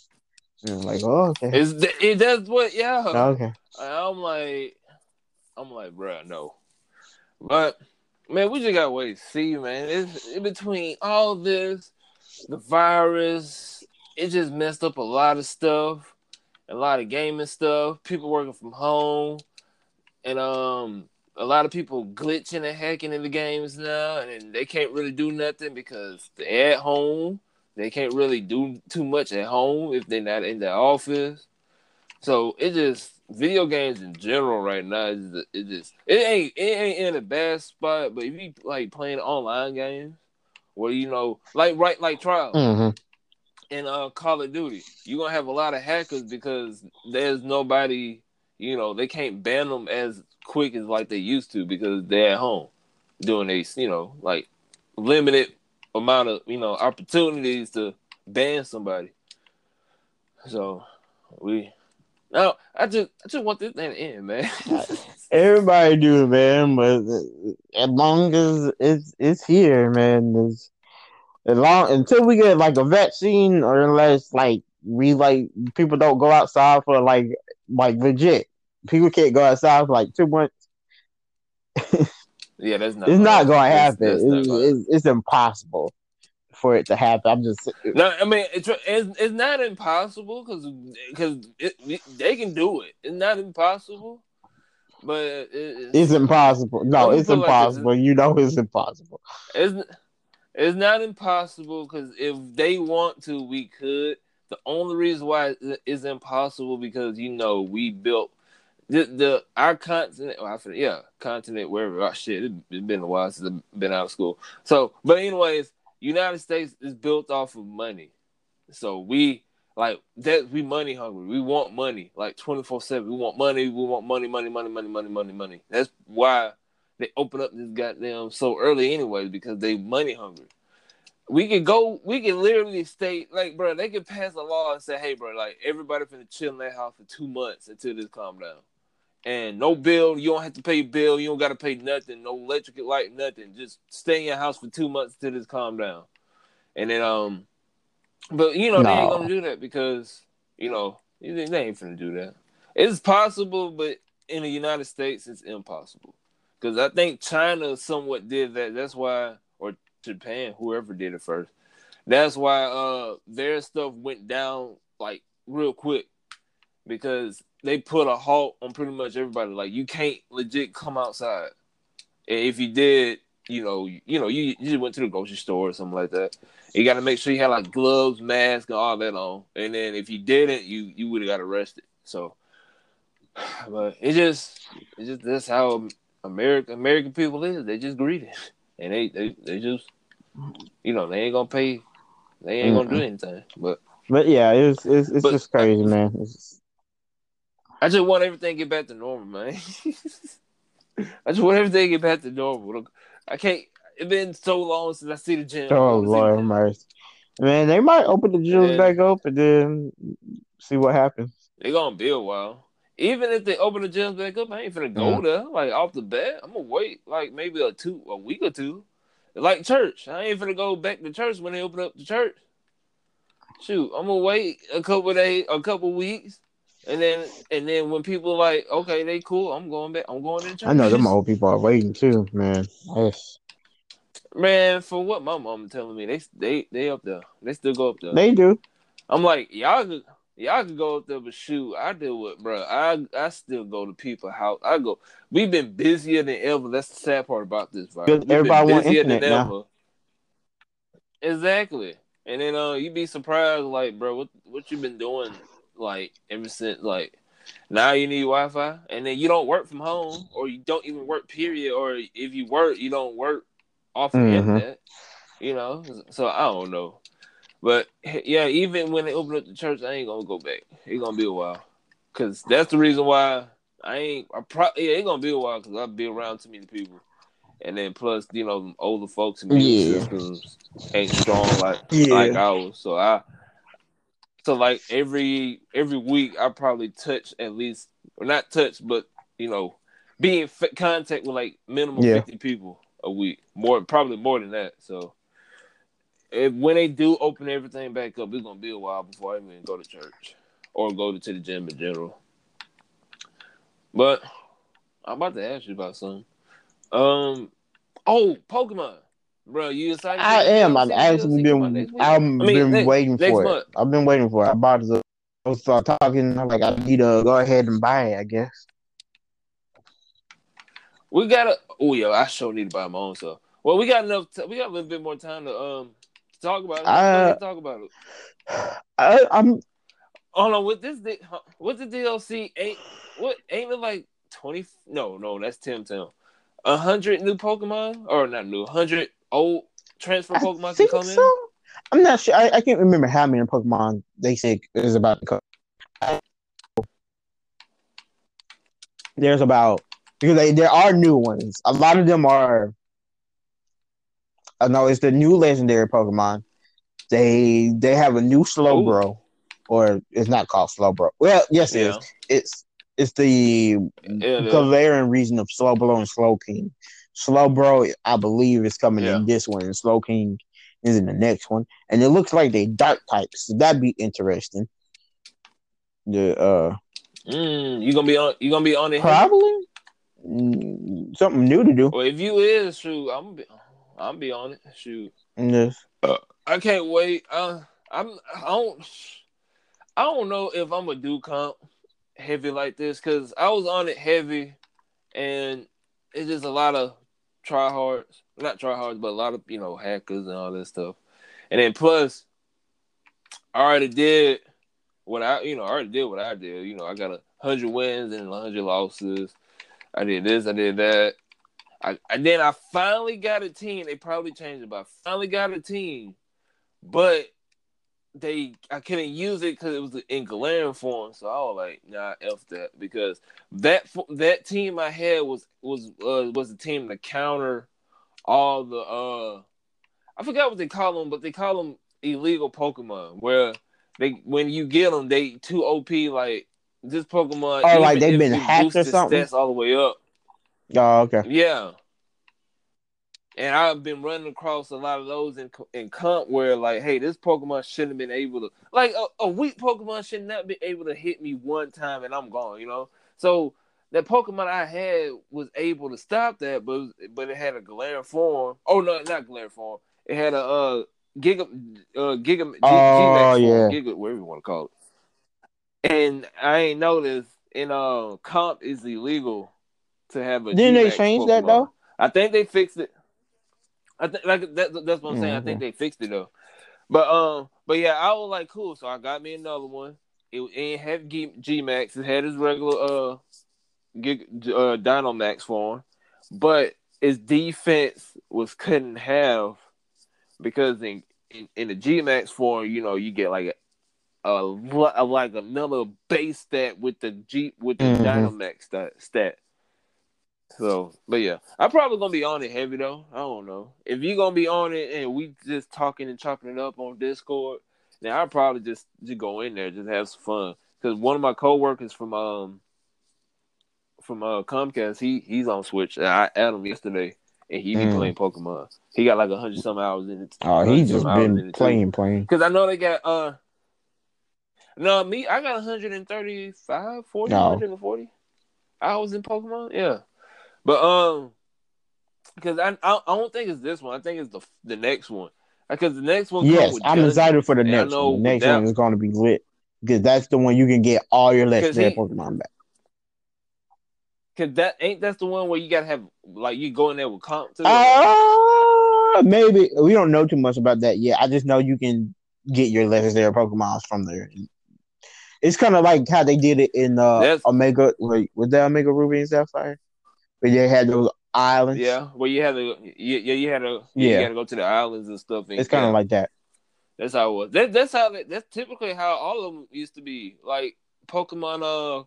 And I'm like, oh, okay, it's it does what? Yeah, okay. I'm like, I'm like, bruh, no. But man, we just gotta wait to see, man. It's in between all this, the virus, it just messed up a lot of stuff, a lot of gaming stuff. People working from home, and um, a lot of people glitching and hacking in the games now, and they can't really do nothing because they're at home. They can't really do too much at home if they're not in the office. So it just video games in general right now is it just it ain't it ain't in a bad spot, but if you like playing online games where you know like right like trials hmm in uh Call of Duty, you're gonna have a lot of hackers because there's nobody you know, they can't ban them as quick as like they used to because they're at home doing a you know, like limited amount of, you know, opportunities to ban somebody. So we no, I just I just want this thing to end, man. Everybody do, it, man. But as long as it's it's here, man. It's, as long until we get like a vaccine, or unless like we like people don't go outside for like like legit. People can't go outside for like two months. yeah, that's not. It's not going to happen. It's, it's, it's impossible for it to happen. I'm just No, I mean it's it's, it's not impossible because because they can do it. It's not impossible, but it, it's, it's impossible. No, it's it like impossible. You know it's impossible. It's it's not impossible because if they want to, we could. The only reason why it's impossible because you know we built the the our continent. Well, forget, yeah, continent wherever. Oh, shit, it, it's been a while since I've been out of school. So, but anyways, United States is built off of money. So we like that. We money hungry. We want money like twenty four seven. We want money. We want money. Money. Money. Money. Money. Money. Money. That's why they open up this goddamn so early anyways because they money hungry. We could go. We could literally state like, bro, they could pass a law and say, hey, bro, like everybody finna chill in their house for two months until this calm down, and no bill. You don't have to pay bill. You don't got to pay nothing. No electric light, nothing. Just stay in your house for two months till this calm down, and then um, but you know they ain't gonna do that because you know they they ain't finna do that. It's possible, but in the United States, it's impossible. Because I think China somewhat did that. That's why, or Japan, whoever did it first. That's why uh their stuff went down like real quick because they put a halt on pretty much everybody. Like you can't legit come outside. And if you did, you know, you, you know, you, you just went to the grocery store or something like that. You got to make sure you had like gloves, mask, and all that on. And then if you didn't, you you would have got arrested. So, but it just it's just that's how American American people is. They just greedy, and they they they just you know they ain't gonna pay They ain't gonna do anything. But But yeah, it's it's it's But- just crazy, man. It's, I just want everything to get back to normal, man. I just want everything to get back to normal. I can't. It's been so long since I see the gym. oh I wanna see the Lord mercy, man. They might open the gyms Yeah. back up and then see what happens. They're gonna be a while. Even if they open the gyms back up, I ain't finna go Mhm. there. Like off the bat, I'm gonna wait like maybe a two a week or two. Like church, I ain't finna go back to church when they open up the church. Shoot, I'm gonna wait a couple days, a couple weeks, and then and then when people like, okay, they cool, I'm going back. I'm going to church. I know them old people are waiting too, man. Yes, Man, for what my mama telling me, they they they up there. They still go up there. they do. I'm like, y'all could y'all could go up there, but shoot, I deal with bro. I I still go to people house. I go. We've been busier than ever. That's the sad part about this, bro. Everybody want busier than internet now. ever. Exactly. And then uh you'd be surprised, like, bro, what what you been doing like ever since like now you need Wi Fi and then you don't work from home or you don't even work period or if you work you don't work off of Mhm. internet. You know? So I don't know. But yeah, even when they open up the church, I ain't gonna go back. It's gonna be a while. Cause that's the reason why I ain't I probably yeah, it's gonna be a while because I'll be around too many people. And then plus, you know, older folks and Yeah. ain't strong like Yeah. like ours. So I so like every every week I probably touch at least or not touch, but you know, be in f- contact with like minimum Yeah. fifty people a week, more probably more than that. So if when they do open everything back up, it's gonna be a while before I even go to church or go to the gym in general. But I'm about to ask you about something. Um, oh, Pokemon, bro, you excited? I am. I've actually been. I've I mean, been next- waiting for month. it. I've been waiting for it. I bought it. I was uh, talking. I'm like, I need to go ahead and buy it. I guess. We gotta. Oh yeah, I sure need to buy my own stuff. Well, we got enough. T- we got a little bit more time to um to talk about it. Uh, talk about it. I, I'm. Oh no, with this, with the DLC, ain't what ain't it like twenty? No, no, that's Tim Tim. A hundred new Pokemon, or not new, hundred old transfer Pokemon can come so. I'm not sure. I, I can't remember how many Pokemon they said is about to come. There's about because they, there are new ones. A lot of them are. Uh, no, it's the new legendary Pokemon. They they have a new Slowbro, or it's not called Slowbro. Well, yes, in. it is. It's it's the Yeah. Galarian region of Slowbro and Slowking. Slowbro, I believe, is coming Yeah. in this one, and Slowking is in the next one. And it looks like they dark types, so that'd be interesting. The uh Mm, you gonna be on? You gonna be on it? probably mm, something new to do. Well, if you is, shoot, I'm be, I'm be on it. Shoot, in this. I can't wait. Uh, I'm I don't I don't know if I'm gonna do comp heavy like this because I was on it heavy, and it's just a lot of tryhards, not tryhards, but a lot of you know hackers and all this stuff. And then plus, I already did what I you know I already did what I did. You know I got a hundred wins and a hundred losses. I did this, I did that. I, and then I finally got a team. They probably changed it, but I finally got a team. But they, I couldn't use it because it was in Galarian form. So I was like, nah, f that because that that team I had was was uh, was the team to counter all the uh, I forgot what they call them, but they call them illegal Pokemon where they when you get them they too OP like this Pokemon. Oh, like they've been hacked or something? Stats all the way up. Oh, okay. Yeah. And I've been running across a lot of those in in comp where like, hey, this Pokemon shouldn't have been able to like a, a weak Pokemon should not be able to hit me one time and I'm gone, you know. So that Pokemon I had was able to stop that, but it was- but it had a Galarian form. Oh no, not Galarian form. It had a uh Giga uh Giga G, Oh, yeah. form, Giga whatever you want to call it. And I ain't noticed in uh comp is illegal to have a Didn't they G-Max change that, though? I think they fixed it. I think like that, that's what I'm saying. I think Mm-hmm. they fixed it though. But um, but yeah, I was like, cool. So I got me another one. It, it ain't have G, G Max. It had his regular uh, Gig, uh Dynamax form, but its defense was couldn't half because in in, in the G Max form, you know, you get like a, a, a like another base stat with the G with the Mhm. Dynamax stat, stat. So, but yeah, I'm probably gonna be on it heavy though. I don't know if you're gonna be on it and we just talking and chopping it up on Discord. Then I'll probably just just go in there, just have some fun. Because one of my coworkers from um from uh Comcast, he he's on Switch. And I added him yesterday, and he be Mm. playing Pokemon. He got like a hundred some hours in it. Oh, he just been playing, playing. Because I know they got uh. No, me, I got 135, 40, No. 140 hours in Pokemon. Yeah, but um, because I, I I don't think it's this one. I think it's the the next one. Because the next one. Yes, with I'm dungeons, excited for the next one. The next that- one is going to be lit because that's the one you can get all your legendary Pokemon back. Cause that ain't that's the one where you gotta have like you go in there with comp too. Uh, maybe we don't know too much about that yet. I just know you can get your legendary Pokemon from there. It's kind of like how they did it in uh, That's- Omega. Wait, was that Omega Ruby and Sapphire? Where they had those islands. yeah, where you had to yeah, yeah you had to Yeah. you had to go to the islands and stuff. And, it's kind of like that. that's how it was. That, that's how they- that's typically how all of them used to be. Like Pokemon, uh,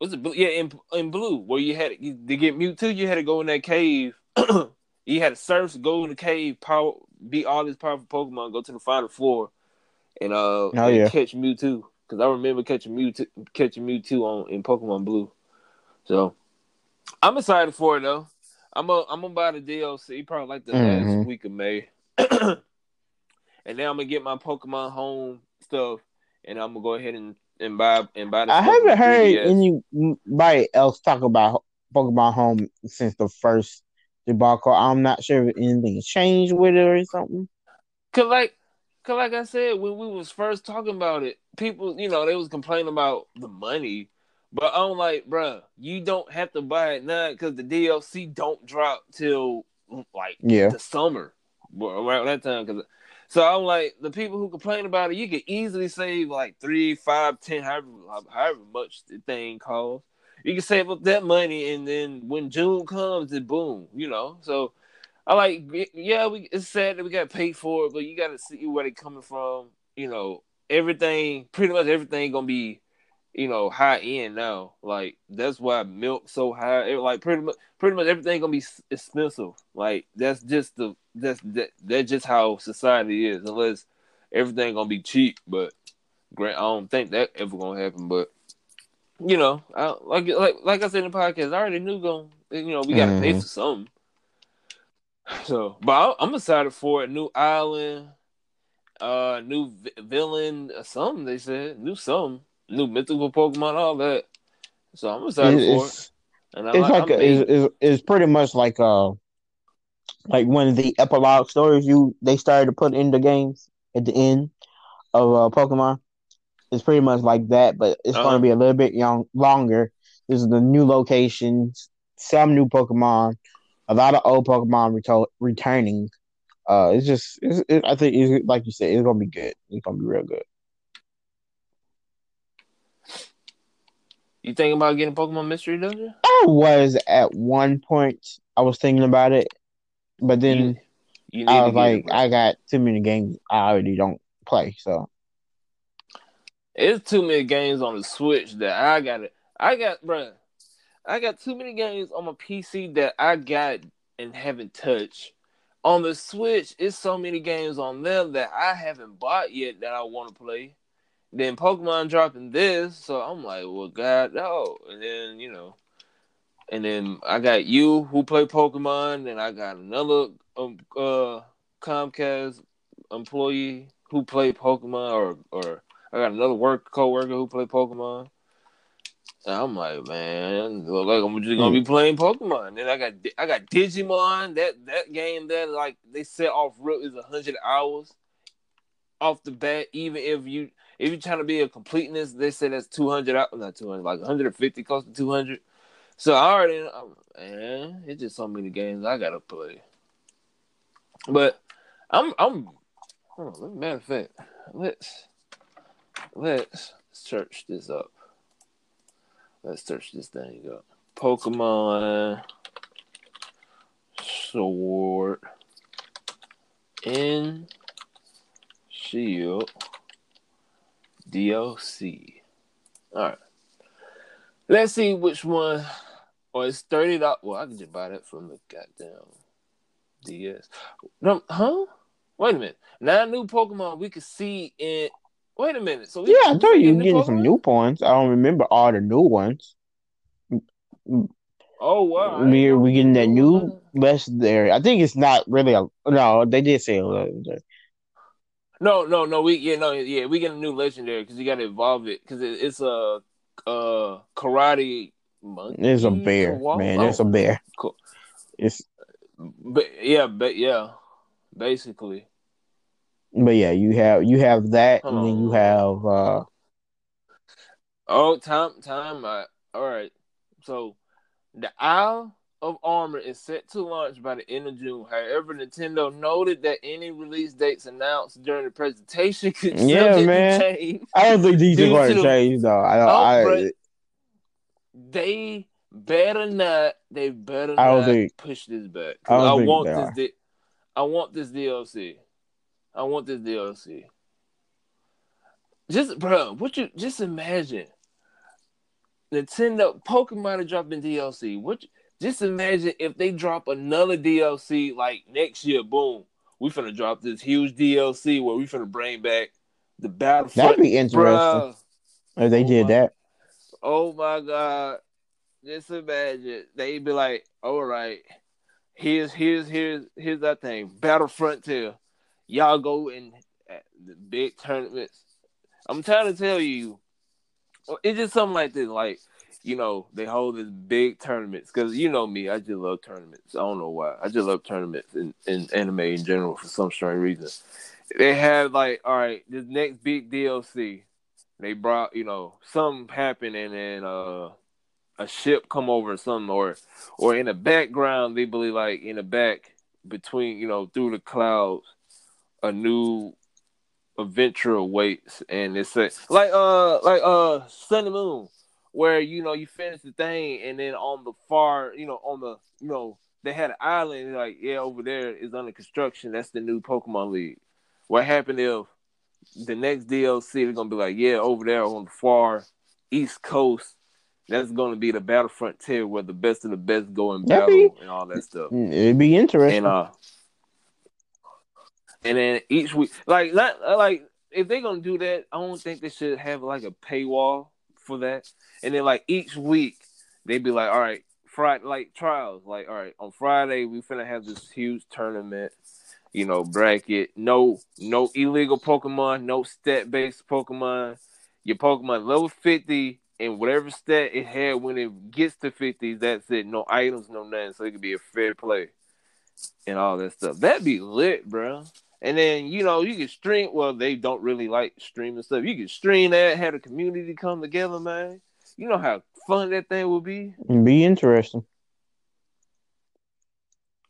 was it blue? Yeah, in in blue where you had you, to get Mewtwo, you had to go in that cave. you had to search, go in the cave, power, beat all these powerful Pokemon, go to the final floor, and uh, and Oh, yeah. catch Mewtwo. Because I remember catching Mewtwo, catching Mewtwo on in Pokemon Blue. So I'm excited for it though. I'm a, I'm gonna buy the DLC probably like the Mhm. last week of May, and then I'm gonna get my Pokemon Home stuff, and I'm gonna go ahead and, and buy and buy. The I haven't heard 3DS. anybody else talk about Pokemon Home since the first debacle. I'm not sure if anything changed with it or something. Cause like, cause like I said, when we was first talking about it, people, you know, they was complaining about the money, but I'm like, bruh, you don't have to buy it now because the DLC don't drop till like Yeah. the summer, around that time. Cause so I'm like, the people who complain about it, you could easily save like three, five, ten, however, however much the thing costs. You can save up that money, and then when June comes, it boom, you know. So I like, yeah, we it's sad that we got paid for it, but you got to see where they coming from. You know, everything, pretty much everything gonna be, you know, high end now. Like that's why milk so high. It- like pretty much, pretty much everything gonna be expensive. Like that's just the that's that that's just how society is. Unless everything gonna be cheap, but grant I don't think that ever gonna happen. But you know, I, like like like I said in the podcast, I already knew going. You know, we gotta pay Mhm. for something. So, but I, I'm excited for it. New island, uh, new vi- villain, something they said, new something, new mythical Pokemon, all that. So I'm excited It- for it. it's And it's like, like a, it's, it's, it's pretty much like uh like one of the epilogue stories you they started to put in the games at the end of uh, Pokemon. It's pretty much like that, but it's Uh-huh. going to be a little bit young longer. This is the new locations, some new Pokemon, a lot of old Pokemon reto- returning. Uh, it's just, it's, it, I think, it's, like you said, it's gonna be good. It's gonna be real good. You thinking about getting Pokemon Mystery Dungeon? I was at one point, I was thinking about it, but then you, you I was like. I got too many games I already don't play. So It's too many games on the Switch that I got it. I got, bruh, I got too many games on my PC that I got and haven't touched. On the Switch, it's so many games on them that I haven't bought yet that I want to play. Then Pokemon dropping this, so I'm like, well, God, no. And then you know, and then I got you who play Pokemon, and I got another um, uh, Comcast employee who play Pokemon, or or I got another work coworker who play Pokemon. And I'm like, man, look like I'm just gonna be playing Pokemon. Then I got I got Digimon. That that game that like they set off real is hundred hours off the bat. Even if you if you're trying to be a completeness, they say that's two hundred out, not two hundred, like 150, close to two hundred. So I already, man, it's just so many games I gotta play. But I'm I'm. hold on, matter of fact, let's let's search this up. Let's search this thing up. Pokemon Sword in Shield DLC. All right. Let's see which one. Or oh, it's thirty dollars. Well, I can just buy that from the goddamn DS. No, huh? Wait a minute. Now new Pokemon we could see in. Wait a minute. So yeah, I told you you getting some new ones. I don't remember all the new ones. Oh wow! We we getting that new legendary. I think it's not really a no. They did say a legendary. No, no, no. We yeah, no, yeah. We get a new legendary because you got to evolve it because it, it's a uh karate monkey. It's a bear, man. It's a bear. Cool. It's but yeah, but yeah, basically. But yeah, you have you have that, Hold and then you have. uh Oh, time, time. Uh, all right. So, the Isle of Armor is set to launch by the end of June. However, Nintendo noted that any release dates announced during the presentation could yeah, man. change. I don't think these are going to change though. I don't. I, they better not. They better I don't not think, push this back. I, I want this. Di- I want this DLC. I want this DLC. Just bro, what you just imagine? Nintendo Pokemon are dropping DLC. What? Just imagine if they drop another DLC like next year. Boom, we finna drop this huge DLC where we finna bring back the Battlefront. That'd be interesting Bruh. if they oh did my, that. Oh my god! Just imagine they'd be like, "All right, here's here's here's here's that thing, Battlefront 2. Y'all go in uh, the big tournaments. I'm trying to tell you, it's just something like this. Like you know, they hold this big tournaments because you know me, I just love tournaments. I don't know why. I just love tournaments in, in anime in general for some strange reason. They have like, all right, this next big DLC. They brought, you know, something happened and then uh a ship come over or something or or in the background they believe like in the back between, you know, through the clouds, a new adventure awaits and it's a, like uh like uh Sun and Moon where you know you finish the thing and then on the far, you know, on the you know they had an island like yeah over there is under construction. That's the new Pokemon League. What happened if the next DLC they're gonna be like yeah over there on the far east coast. That's going to be the battle frontier where the best of the best go in battle be, and all that stuff. It'd be interesting. And uh, and then each week, like not like if they're gonna do that, I don't think they should have like a paywall for that. And then like each week they'd be like, all right, Friday like trials. Like, all right, on Friday we finna have this huge tournament, you know, bracket. No, no illegal Pokemon, no stat based Pokemon. Your Pokemon level 50 and whatever stat it had when it gets to 50, that's it. No items, no nothing. So it could be a fair play and all that stuff. That'd be lit, bro. And then you know you can stream. Well, they don't really like streaming stuff. You can stream that, have a community come together, man. You know how fun that thing will be. It'd be interesting.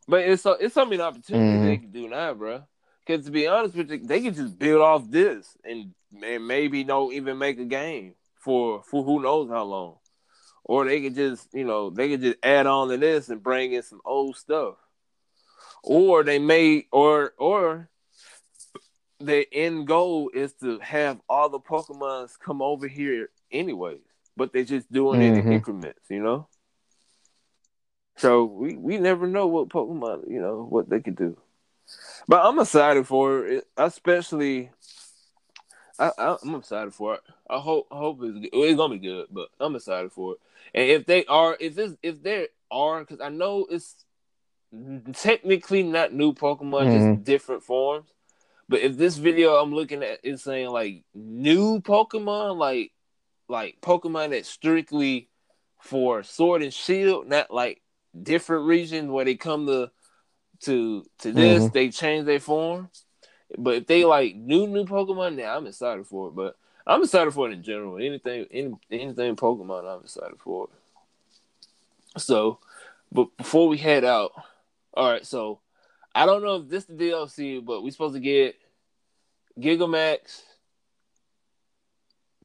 But it's a, it's something opportunity mm-hmm. they can do now, bro. Because to be honest with you, they can just build off this and, and maybe don't even make a game for for who knows how long. Or they could just, you know, they could just add on to this and bring in some old stuff. Or they may, or or the end goal is to have all the Pokemons come over here anyways, but they're just doing mm-hmm. it in mm-hmm. increments, you know. So we we never know what Pokemon, you know, what they could do. But I'm excited for it, especially. I, I am excited for it. I hope I hope it's it's gonna be good, but I'm excited for it. And if they are, if this if there are, because I know it's technically not new Pokemon, mm-hmm. just different forms. But if this video I'm looking at is saying like new Pokemon, like like Pokemon that's strictly for Sword and Shield, not like different regions where they come to to to this, mm-hmm. they change their form. But if they like new new Pokemon, yeah, I'm excited for it. But I'm excited for it in general. Anything any, anything Pokemon, I'm excited for it. So, but before we head out, all right, so I don't know if this the DLC, but we supposed to get Gigamax,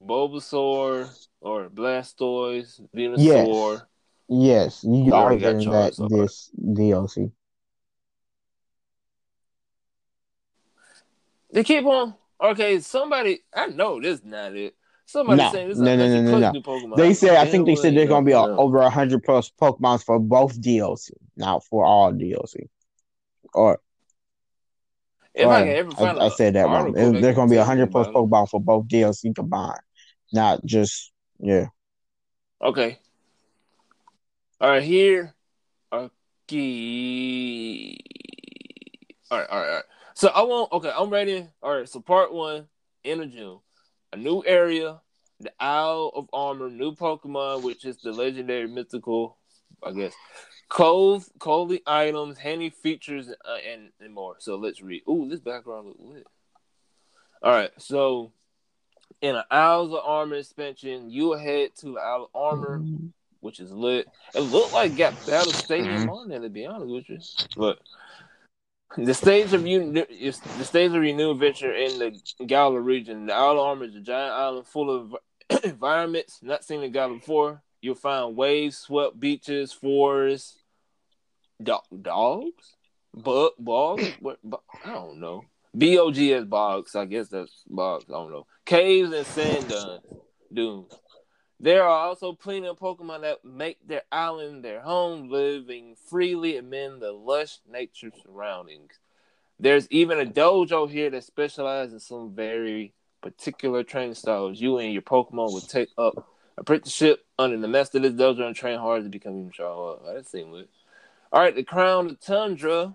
Bulbasaur, or Blastoise, Venusaur. Yes, yes you, you are getting that this DLC. They keep on. Okay, somebody. I know this is not it. Somebody No, saying this. no, no, no, no, no. New Pokemon. They said I think they said there's you gonna be a, over a hundred plus Pokemons for both DLC, not for all DLC. Or If or I can ever I, find said that wrong. There's gonna be a tell me hundred plus about. Pokemon for both DLC combined, not just yeah. Okay. All right, here. Okay. All right, all right, all right. So I want. Okay, I'm ready. All right. So part one, end of June, a new area, the Isle of Armor, new Pokemon, which is the legendary mythical, I guess. Clothes, clothing items, handy features, uh, and and more. So let's read. Ooh, this background look lit. All right, so in an Isles of Armor expansion, you head to the Isle of Armor which is lit. It looked like got Battle Stadium on there, to be honest with you. But the stage of you, the stage of your new adventure in the Galar region. The Isle of Armor is a giant island full of environments not seen in Galar before. You'll find waves, swept beaches, forests, do- dogs, bug, bogs. What? bo- I don't know. B O G S bogs. I guess that's bogs. I don't know. Caves and sand dunes. dunes. There are also plenty of Pokemon that make their island their home, living freely amid the lush nature surroundings. There's even a dojo here that specializes in some very particular training styles. You and your Pokemon will take up apprenticeship under the master of this dojo and train hard to become even stronger. That seems. All right, the Crown of Tundra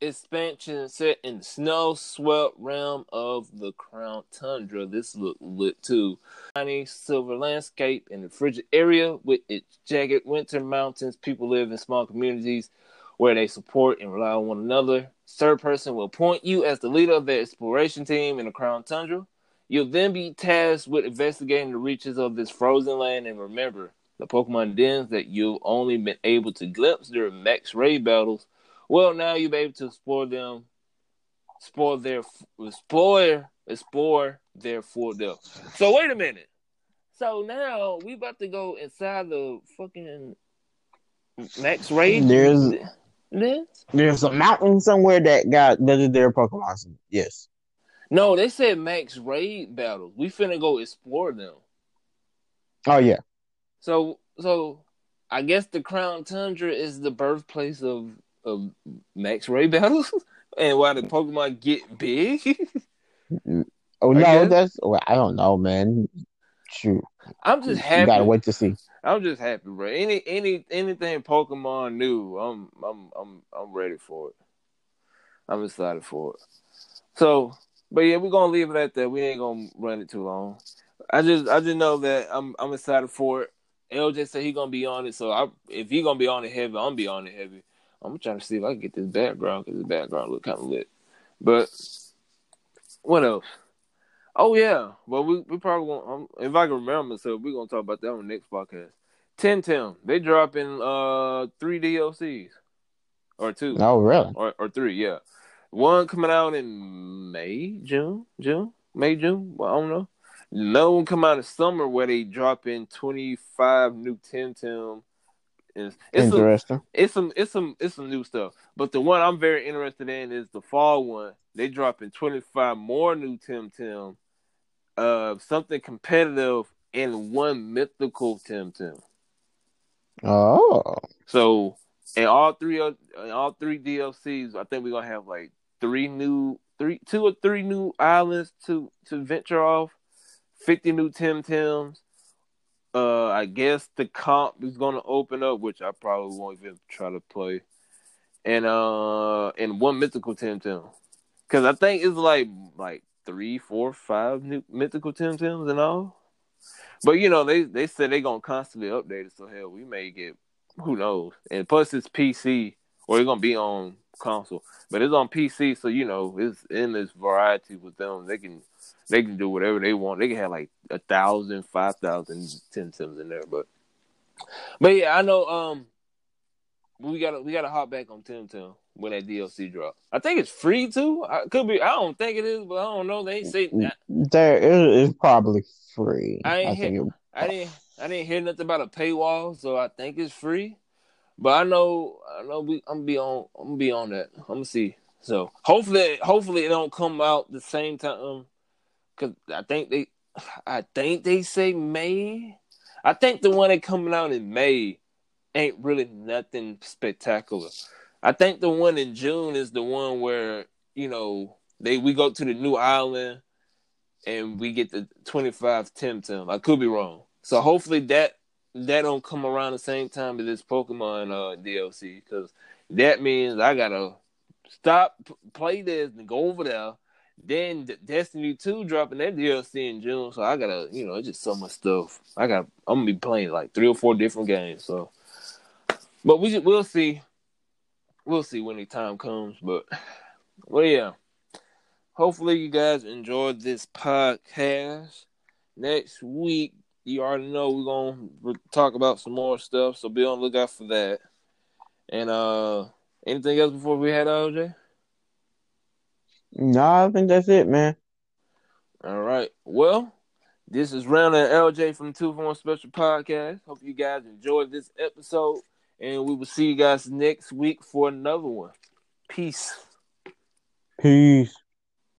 expansion set in the snow-swept realm of the Crown Tundra. This look lit too tiny silver landscape in the frigid area with its jagged winter mountains. People live in small communities where they support and rely on one another. Third person will appoint you as the leader of the exploration team in the Crown Tundra. You'll then be tasked with investigating the reaches of this frozen land and remember the Pokemon dens that you've only been able to glimpse during max raid battles. Well, now you'll be able to explore them, explore their explore explore their full depth. So wait a minute. So now we about to go inside the fucking max raid. There's This? there's a mountain somewhere that got legendary Pokemon. Yes. No, they said max raid battles. We finna go explore them. Oh yeah. So so I guess the Crown Tundra is the birthplace of of max raid battles and why the Pokemon get big. Oh I no, guess. that's well, I don't know, man. Shoot, I'm just you happy. gotta wait to see. I'm just happy, bro. Any any anything Pokemon new, I'm I'm I'm I'm ready for it. I'm excited for it. So, but yeah, we're gonna leave it at that. We ain't gonna run it too long. I just I just know that I'm I'm excited for it. LJ said he gonna be on it, so I if he gonna be on it heavy, I'm gonna be on it heavy. I'm trying to see if I can get this background because the background look kind of lit. But what else? Oh yeah, well we we probably won't. Um, if I can remember, so we're gonna talk about that on the next podcast. Temtem, they dropping uh three DLCs or two Oh really? or or three, yeah. One coming out in May, June, June, May, June. Well, I don't know. Another one come out in summer where they drop in twenty five new Temtem. It's, it's a, Interesting. it's some it's some it's some new stuff. But the one I'm very interested in is the fall one. They dropping 25 more new Temtem. Uh something competitive and one mythical Temtem. Oh, So in all three of in all three DLCs, I think we're gonna have like three new three two or three new islands to to venture off, fifty new Temtems. Uh I guess the comp is gonna open up, which I probably won't even try to play. And uh and one mythical Temtem. Cause I think it's like like three, four, five new mythical Temtems and all. But you know, they they said they're gonna constantly update it, so hell we may get who knows. And plus it's PC or it's gonna be on console. But it's on PC, so you know, it's in this variety with them. They can they can do whatever they want. They can have like a thousand, five thousand Temtems in there. But but yeah, I know um we gotta we gotta hop back on Temtem when that DLC drop. I think it's free too. I could be I don't think it is, but I don't know. They ain't say that. there is probably free. I ain't I think it, I didn't I didn't hear nothing about a paywall, so I think it's free. But I know I know we I'm be on I'm gonna be on that. I'm gonna see So hopefully, hopefully it don't come out the same time. Cause I think they, I think they say May. I think the one that coming out in May ain't really nothing spectacular. I think the one in June is the one where you know they we go to the new island and we get the twenty five Temtem. I could be wrong. So hopefully that that don't come around the same time as this Pokemon uh, DLC because that means I gotta stop play this and go over there. Then Destiny Two dropping that DLC in June, so I gotta you know just so much stuff. I got I'm gonna be playing like three or four different games. So, but we we'll see, we'll see when the time comes. But well, yeah. Hopefully you guys enjoyed this podcast. Next week you already know we're gonna talk about some more stuff, so be on the lookout for that. And uh anything else before we head out, OJ? No, I think that's it, man. All right. Well, this is Round and LJ from Two for One Special Podcast. Hope you guys enjoyed this episode, and we will see you guys next week for another one. Peace. Peace.